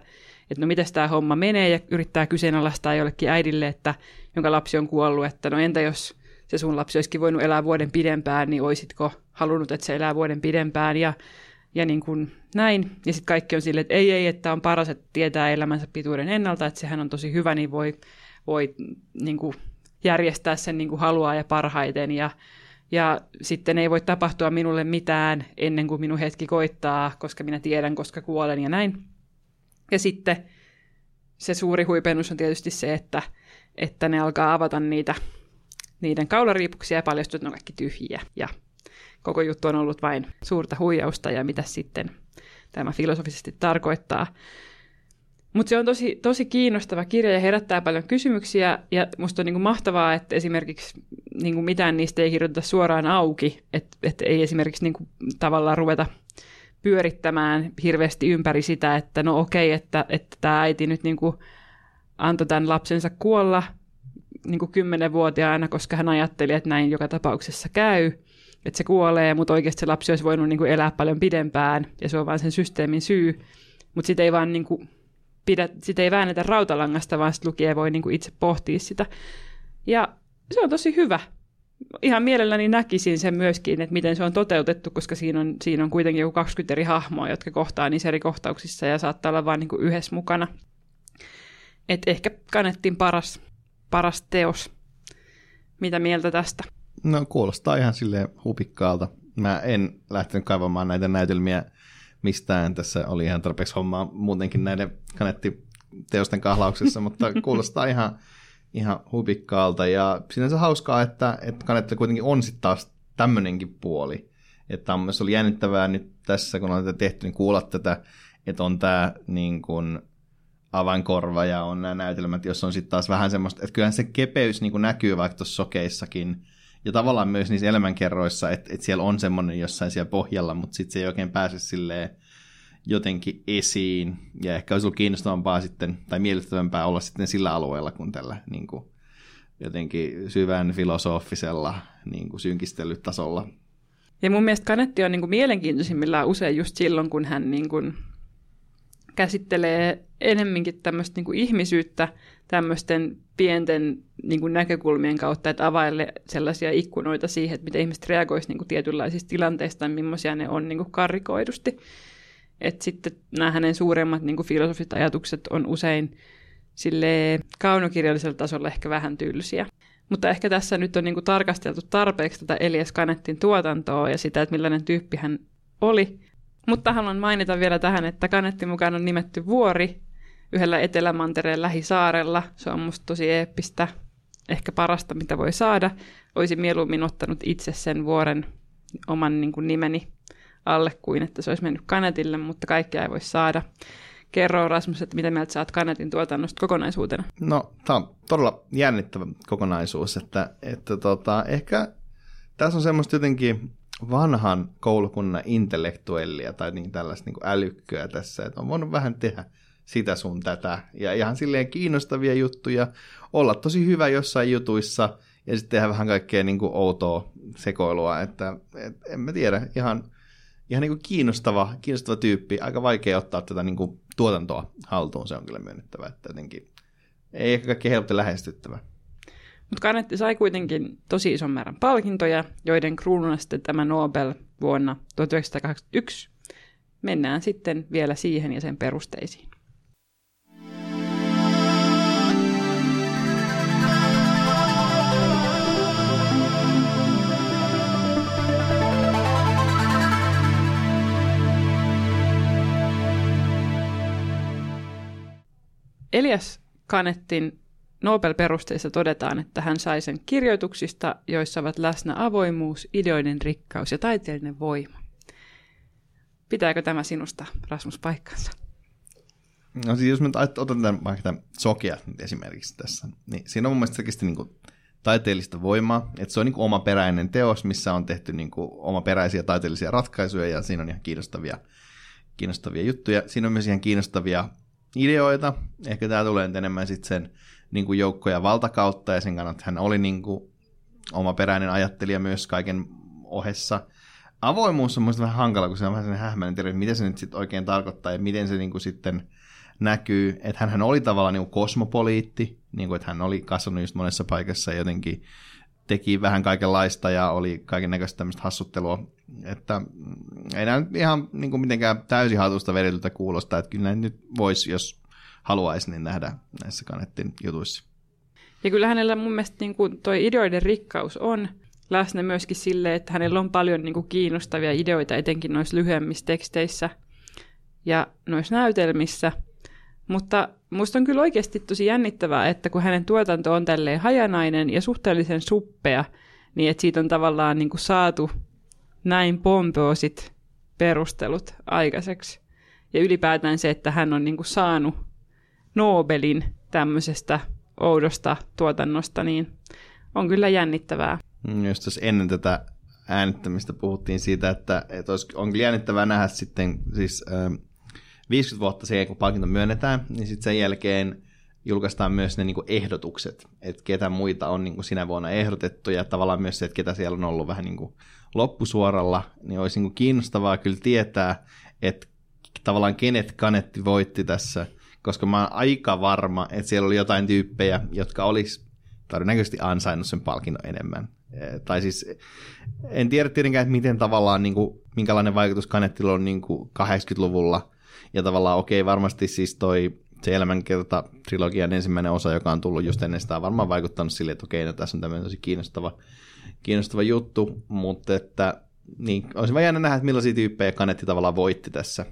että no miten tämä homma menee ja yrittää kyseenalaistaa jollekin äidille, että jonka lapsi on kuollut, että no entä jos se sun lapsi olisikin voinut elää vuoden pidempään, niin oisitko halunnut, että se elää vuoden pidempään? Ja, ja niin kuin näin. Ja sitten kaikki on silleen, että ei, ei, että on paras, että tietää elämänsä pituuden ennalta, että sehän on tosi hyvä, niin voi, voi niin kuin järjestää sen niin kuin haluaa ja parhaiten ja ja sitten ei voi tapahtua minulle mitään ennen kuin minun hetki koittaa, koska minä tiedän, koska kuolen ja näin. Ja sitten se suuri huipennus on tietysti se, että, että ne alkaa avata niitä, niiden kaulariipuksia ja paljastuu, että ne on kaikki tyhjiä. Ja koko juttu on ollut vain suurta huijausta ja mitä sitten tämä filosofisesti tarkoittaa. Mutta se on tosi, tosi kiinnostava kirja ja herättää paljon kysymyksiä. Ja musta on niinku mahtavaa, että esimerkiksi niinku mitään niistä ei kirjoiteta suoraan auki. Että et ei esimerkiksi niinku tavallaan ruveta pyörittämään hirveästi ympäri sitä, että no okei, että, että tämä äiti nyt niinku antoi tämän lapsensa kuolla niinku kymmenenvuotiaana, koska hän ajatteli, että näin joka tapauksessa käy että se kuolee, mutta oikeasti se lapsi olisi voinut niin kuin elää paljon pidempään, ja se on vain sen systeemin syy. Mutta sitten ei vaan niin kuin pidä, sitä ei väännetä rautalangasta, vaan sit lukija voi niin kuin itse pohtia sitä. Ja se on tosi hyvä. Ihan mielelläni näkisin sen myöskin, että miten se on toteutettu, koska siinä on, siinä on kuitenkin joku 20 eri hahmoa, jotka kohtaa niissä eri kohtauksissa ja saattaa olla vain niin yhdessä mukana. Et ehkä kannettiin paras, paras teos. Mitä mieltä tästä? No kuulostaa ihan silleen hupikkaalta. Mä en lähtenyt kaivamaan näitä näytelmiä mistään. Tässä oli ihan tarpeeksi hommaa muutenkin näiden kanettiteosten kahlauksessa, [LAUGHS] mutta kuulostaa ihan, ihan hupikkaalta. Ja sinänsä hauskaa, että, että kanetti kuitenkin on sitten taas tämmöinenkin puoli. Että on myös oli jännittävää nyt tässä, kun on tätä tehty, niin kuulla tätä, että on tämä niin kuin, avainkorva ja on nämä näytelmät, jos on sitten taas vähän semmoista, että kyllähän se kepeys niin kuin näkyy vaikka tuossa sokeissakin, ja tavallaan myös niissä elämänkerroissa, että, että siellä on semmoinen jossain siellä pohjalla, mutta sitten se ei oikein pääse silleen jotenkin esiin. Ja ehkä olisi ollut kiinnostavampaa sitten, tai miellyttävämpää olla sitten sillä alueella kuin tällä niin kuin, jotenkin syvän filosofisella niin kuin synkistelytasolla. Ja mun mielestä Kanetti on niin kuin mielenkiintoisimmillaan usein just silloin, kun hän niin kuin käsittelee enemminkin tämmöistä niin kuin ihmisyyttä tämmöisten pienten niin kuin näkökulmien kautta, että availle sellaisia ikkunoita siihen, että miten ihmiset reagoisivat niin tietynlaisista tilanteista ja millaisia ne on niin kuin karrikoidusti. Et sitten nämä hänen suuremmat niin kuin filosofiset ajatukset on usein sille kaunokirjallisella tasolla ehkä vähän tylsiä. Mutta ehkä tässä nyt on niin kuin tarkasteltu tarpeeksi tätä Elias Kanettin tuotantoa ja sitä, että millainen tyyppi hän oli. Mutta haluan mainita vielä tähän, että Kanettin mukaan on nimetty vuori yhdellä Etelämantereen lähisaarella. Se on musta tosi eeppistä, ehkä parasta, mitä voi saada. Olisin mieluummin ottanut itse sen vuoren oman niin kuin nimeni alle kuin että se olisi mennyt Kanetille, mutta kaikkea ei voi saada. Kerro Rasmus, että mitä mieltä saat Kanetin tuotannosta kokonaisuutena? No, tämä on todella jännittävä kokonaisuus, että, että tota, ehkä tässä on semmoista jotenkin vanhan koulukunnan intellektuellia tai niin tällaista niin älykköä tässä, että on voinut vähän tehdä sitä sun tätä. Ja ihan silleen kiinnostavia juttuja, olla tosi hyvä jossain jutuissa ja sitten tehdä vähän kaikkea niin kuin outoa sekoilua, että et, en mä tiedä, ihan, ihan niin kuin kiinnostava, kiinnostava tyyppi, aika vaikea ottaa tätä niin kuin tuotantoa haltuun, se on kyllä myönnettävä, että jotenkin ei ehkä kaikki helposti lähestyttävä. Mutta Kanetti sai kuitenkin tosi ison määrän palkintoja, joiden kruununa sitten tämä Nobel vuonna 1981. Mennään sitten vielä siihen ja sen perusteisiin. Elias Kanettin Nobel-perusteissa todetaan, että hän sai sen kirjoituksista, joissa ovat läsnä avoimuus, ideoiden rikkaus ja taiteellinen voima. Pitääkö tämä sinusta, Rasmus, paikkansa? No siis jos mä otan tämän, vaikka tämän Sokia esimerkiksi tässä, niin siinä on mun mielestä selkeästi niin taiteellista voimaa, että se on niin kuin omaperäinen teos, missä on tehty niin kuin omaperäisiä taiteellisia ratkaisuja ja siinä on ihan kiinnostavia, kiinnostavia juttuja. Siinä on myös ihan kiinnostavia ideoita. Ehkä tämä tulee enemmän sitten sen niin kuin joukko- ja valtakautta ja sen kannalta hän oli niin kuin omaperäinen ajattelija myös kaiken ohessa. Avoimuus on mielestäni vähän hankala, kun se on vähän sen hähmäinen tiedä, mitä se nyt sitten oikein tarkoittaa ja miten se niin kuin sitten näkyy, että hän oli tavallaan niin kosmopoliitti, niin kuin, että hän oli kasvanut just monessa paikassa ja jotenkin teki vähän kaikenlaista ja oli kaiken näköistä tämmöistä hassuttelua, että mm, ei näy ihan niin kuin mitenkään täysin hatusta veriltä kuulosta, että kyllä nyt voisi, jos haluaisi, niin nähdä näissä kannettin jutuissa. Ja kyllä hänellä mun mielestä niin kuin toi ideoiden rikkaus on läsnä myöskin sille, että hänellä on paljon niin kuin kiinnostavia ideoita, etenkin noissa lyhyemmissä teksteissä ja noissa näytelmissä. Mutta musta on kyllä oikeasti tosi jännittävää, että kun hänen tuotanto on tälleen hajanainen ja suhteellisen suppea, niin että siitä on tavallaan niin kuin saatu näin pompoosit perustelut aikaiseksi. Ja ylipäätään se, että hän on niin kuin saanut Nobelin tämmöisestä oudosta tuotannosta, niin on kyllä jännittävää. Mm, jos ennen tätä äänittämistä puhuttiin siitä, että, että olisi, on kyllä jännittävää nähdä sitten siis äh, 50 vuotta sen kun palkinto myönnetään, niin sitten sen jälkeen julkaistaan myös ne niin kuin ehdotukset, että ketä muita on niin kuin sinä vuonna ehdotettu ja tavallaan myös se, että ketä siellä on ollut vähän niin kuin loppusuoralla, niin olisi niin kiinnostavaa kyllä tietää, että tavallaan kenet kanetti voitti tässä, koska mä oon aika varma, että siellä oli jotain tyyppejä, jotka olisi todennäköisesti ansainnut sen palkinnon enemmän. Tai siis en tiedä tietenkään, että miten tavallaan, niin kuin, minkälainen vaikutus Kanettilla on niin kuin 80-luvulla. Ja tavallaan okei, okay, varmasti siis toi se elämänkerta trilogian ensimmäinen osa, joka on tullut just ennen sitä, on varmaan vaikuttanut sille, että okei, okay, no tässä on tämmöinen tosi kiinnostava, kiinnostava juttu, mutta että niin, olisi vaan jännä nähdä, että millaisia tyyppejä Kanetti tavallaan voitti tässä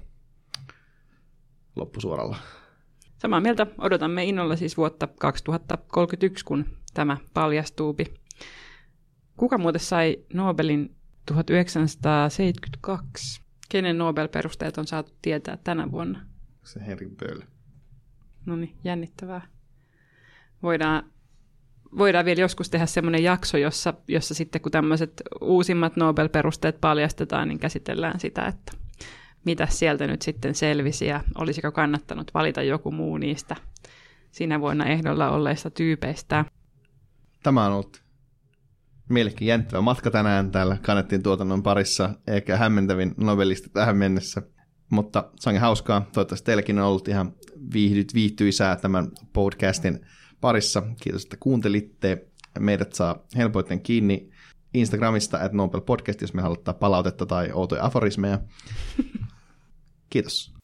loppusuoralla. Samaa mieltä odotamme innolla siis vuotta 2031, kun tämä paljastuupi. Kuka muuten sai Nobelin 1972? Kenen Nobel-perusteet on saatu tietää tänä vuonna? Se Henrik Böll. No niin, jännittävää. Voidaan, voidaan vielä joskus tehdä semmoinen jakso, jossa, jossa sitten kun tämmöiset uusimmat Nobel-perusteet paljastetaan, niin käsitellään sitä, että mitä sieltä nyt sitten selvisi ja olisiko kannattanut valita joku muu niistä siinä vuonna ehdolla olleista tyypeistä. Tämä on ollut meillekin jännittävä matka tänään täällä Kanettin tuotannon parissa, eikä hämmentävin novellista tähän mennessä. Mutta on hauskaa. Toivottavasti teilläkin on ollut ihan viihdyt, viihtyisää tämän podcastin parissa. Kiitos, että kuuntelitte. Meidät saa helpoiten kiinni Instagramista, että Nobel Podcast, jos me haluttaa palautetta tai outoja aforismeja. [LAUGHS] Kiitos.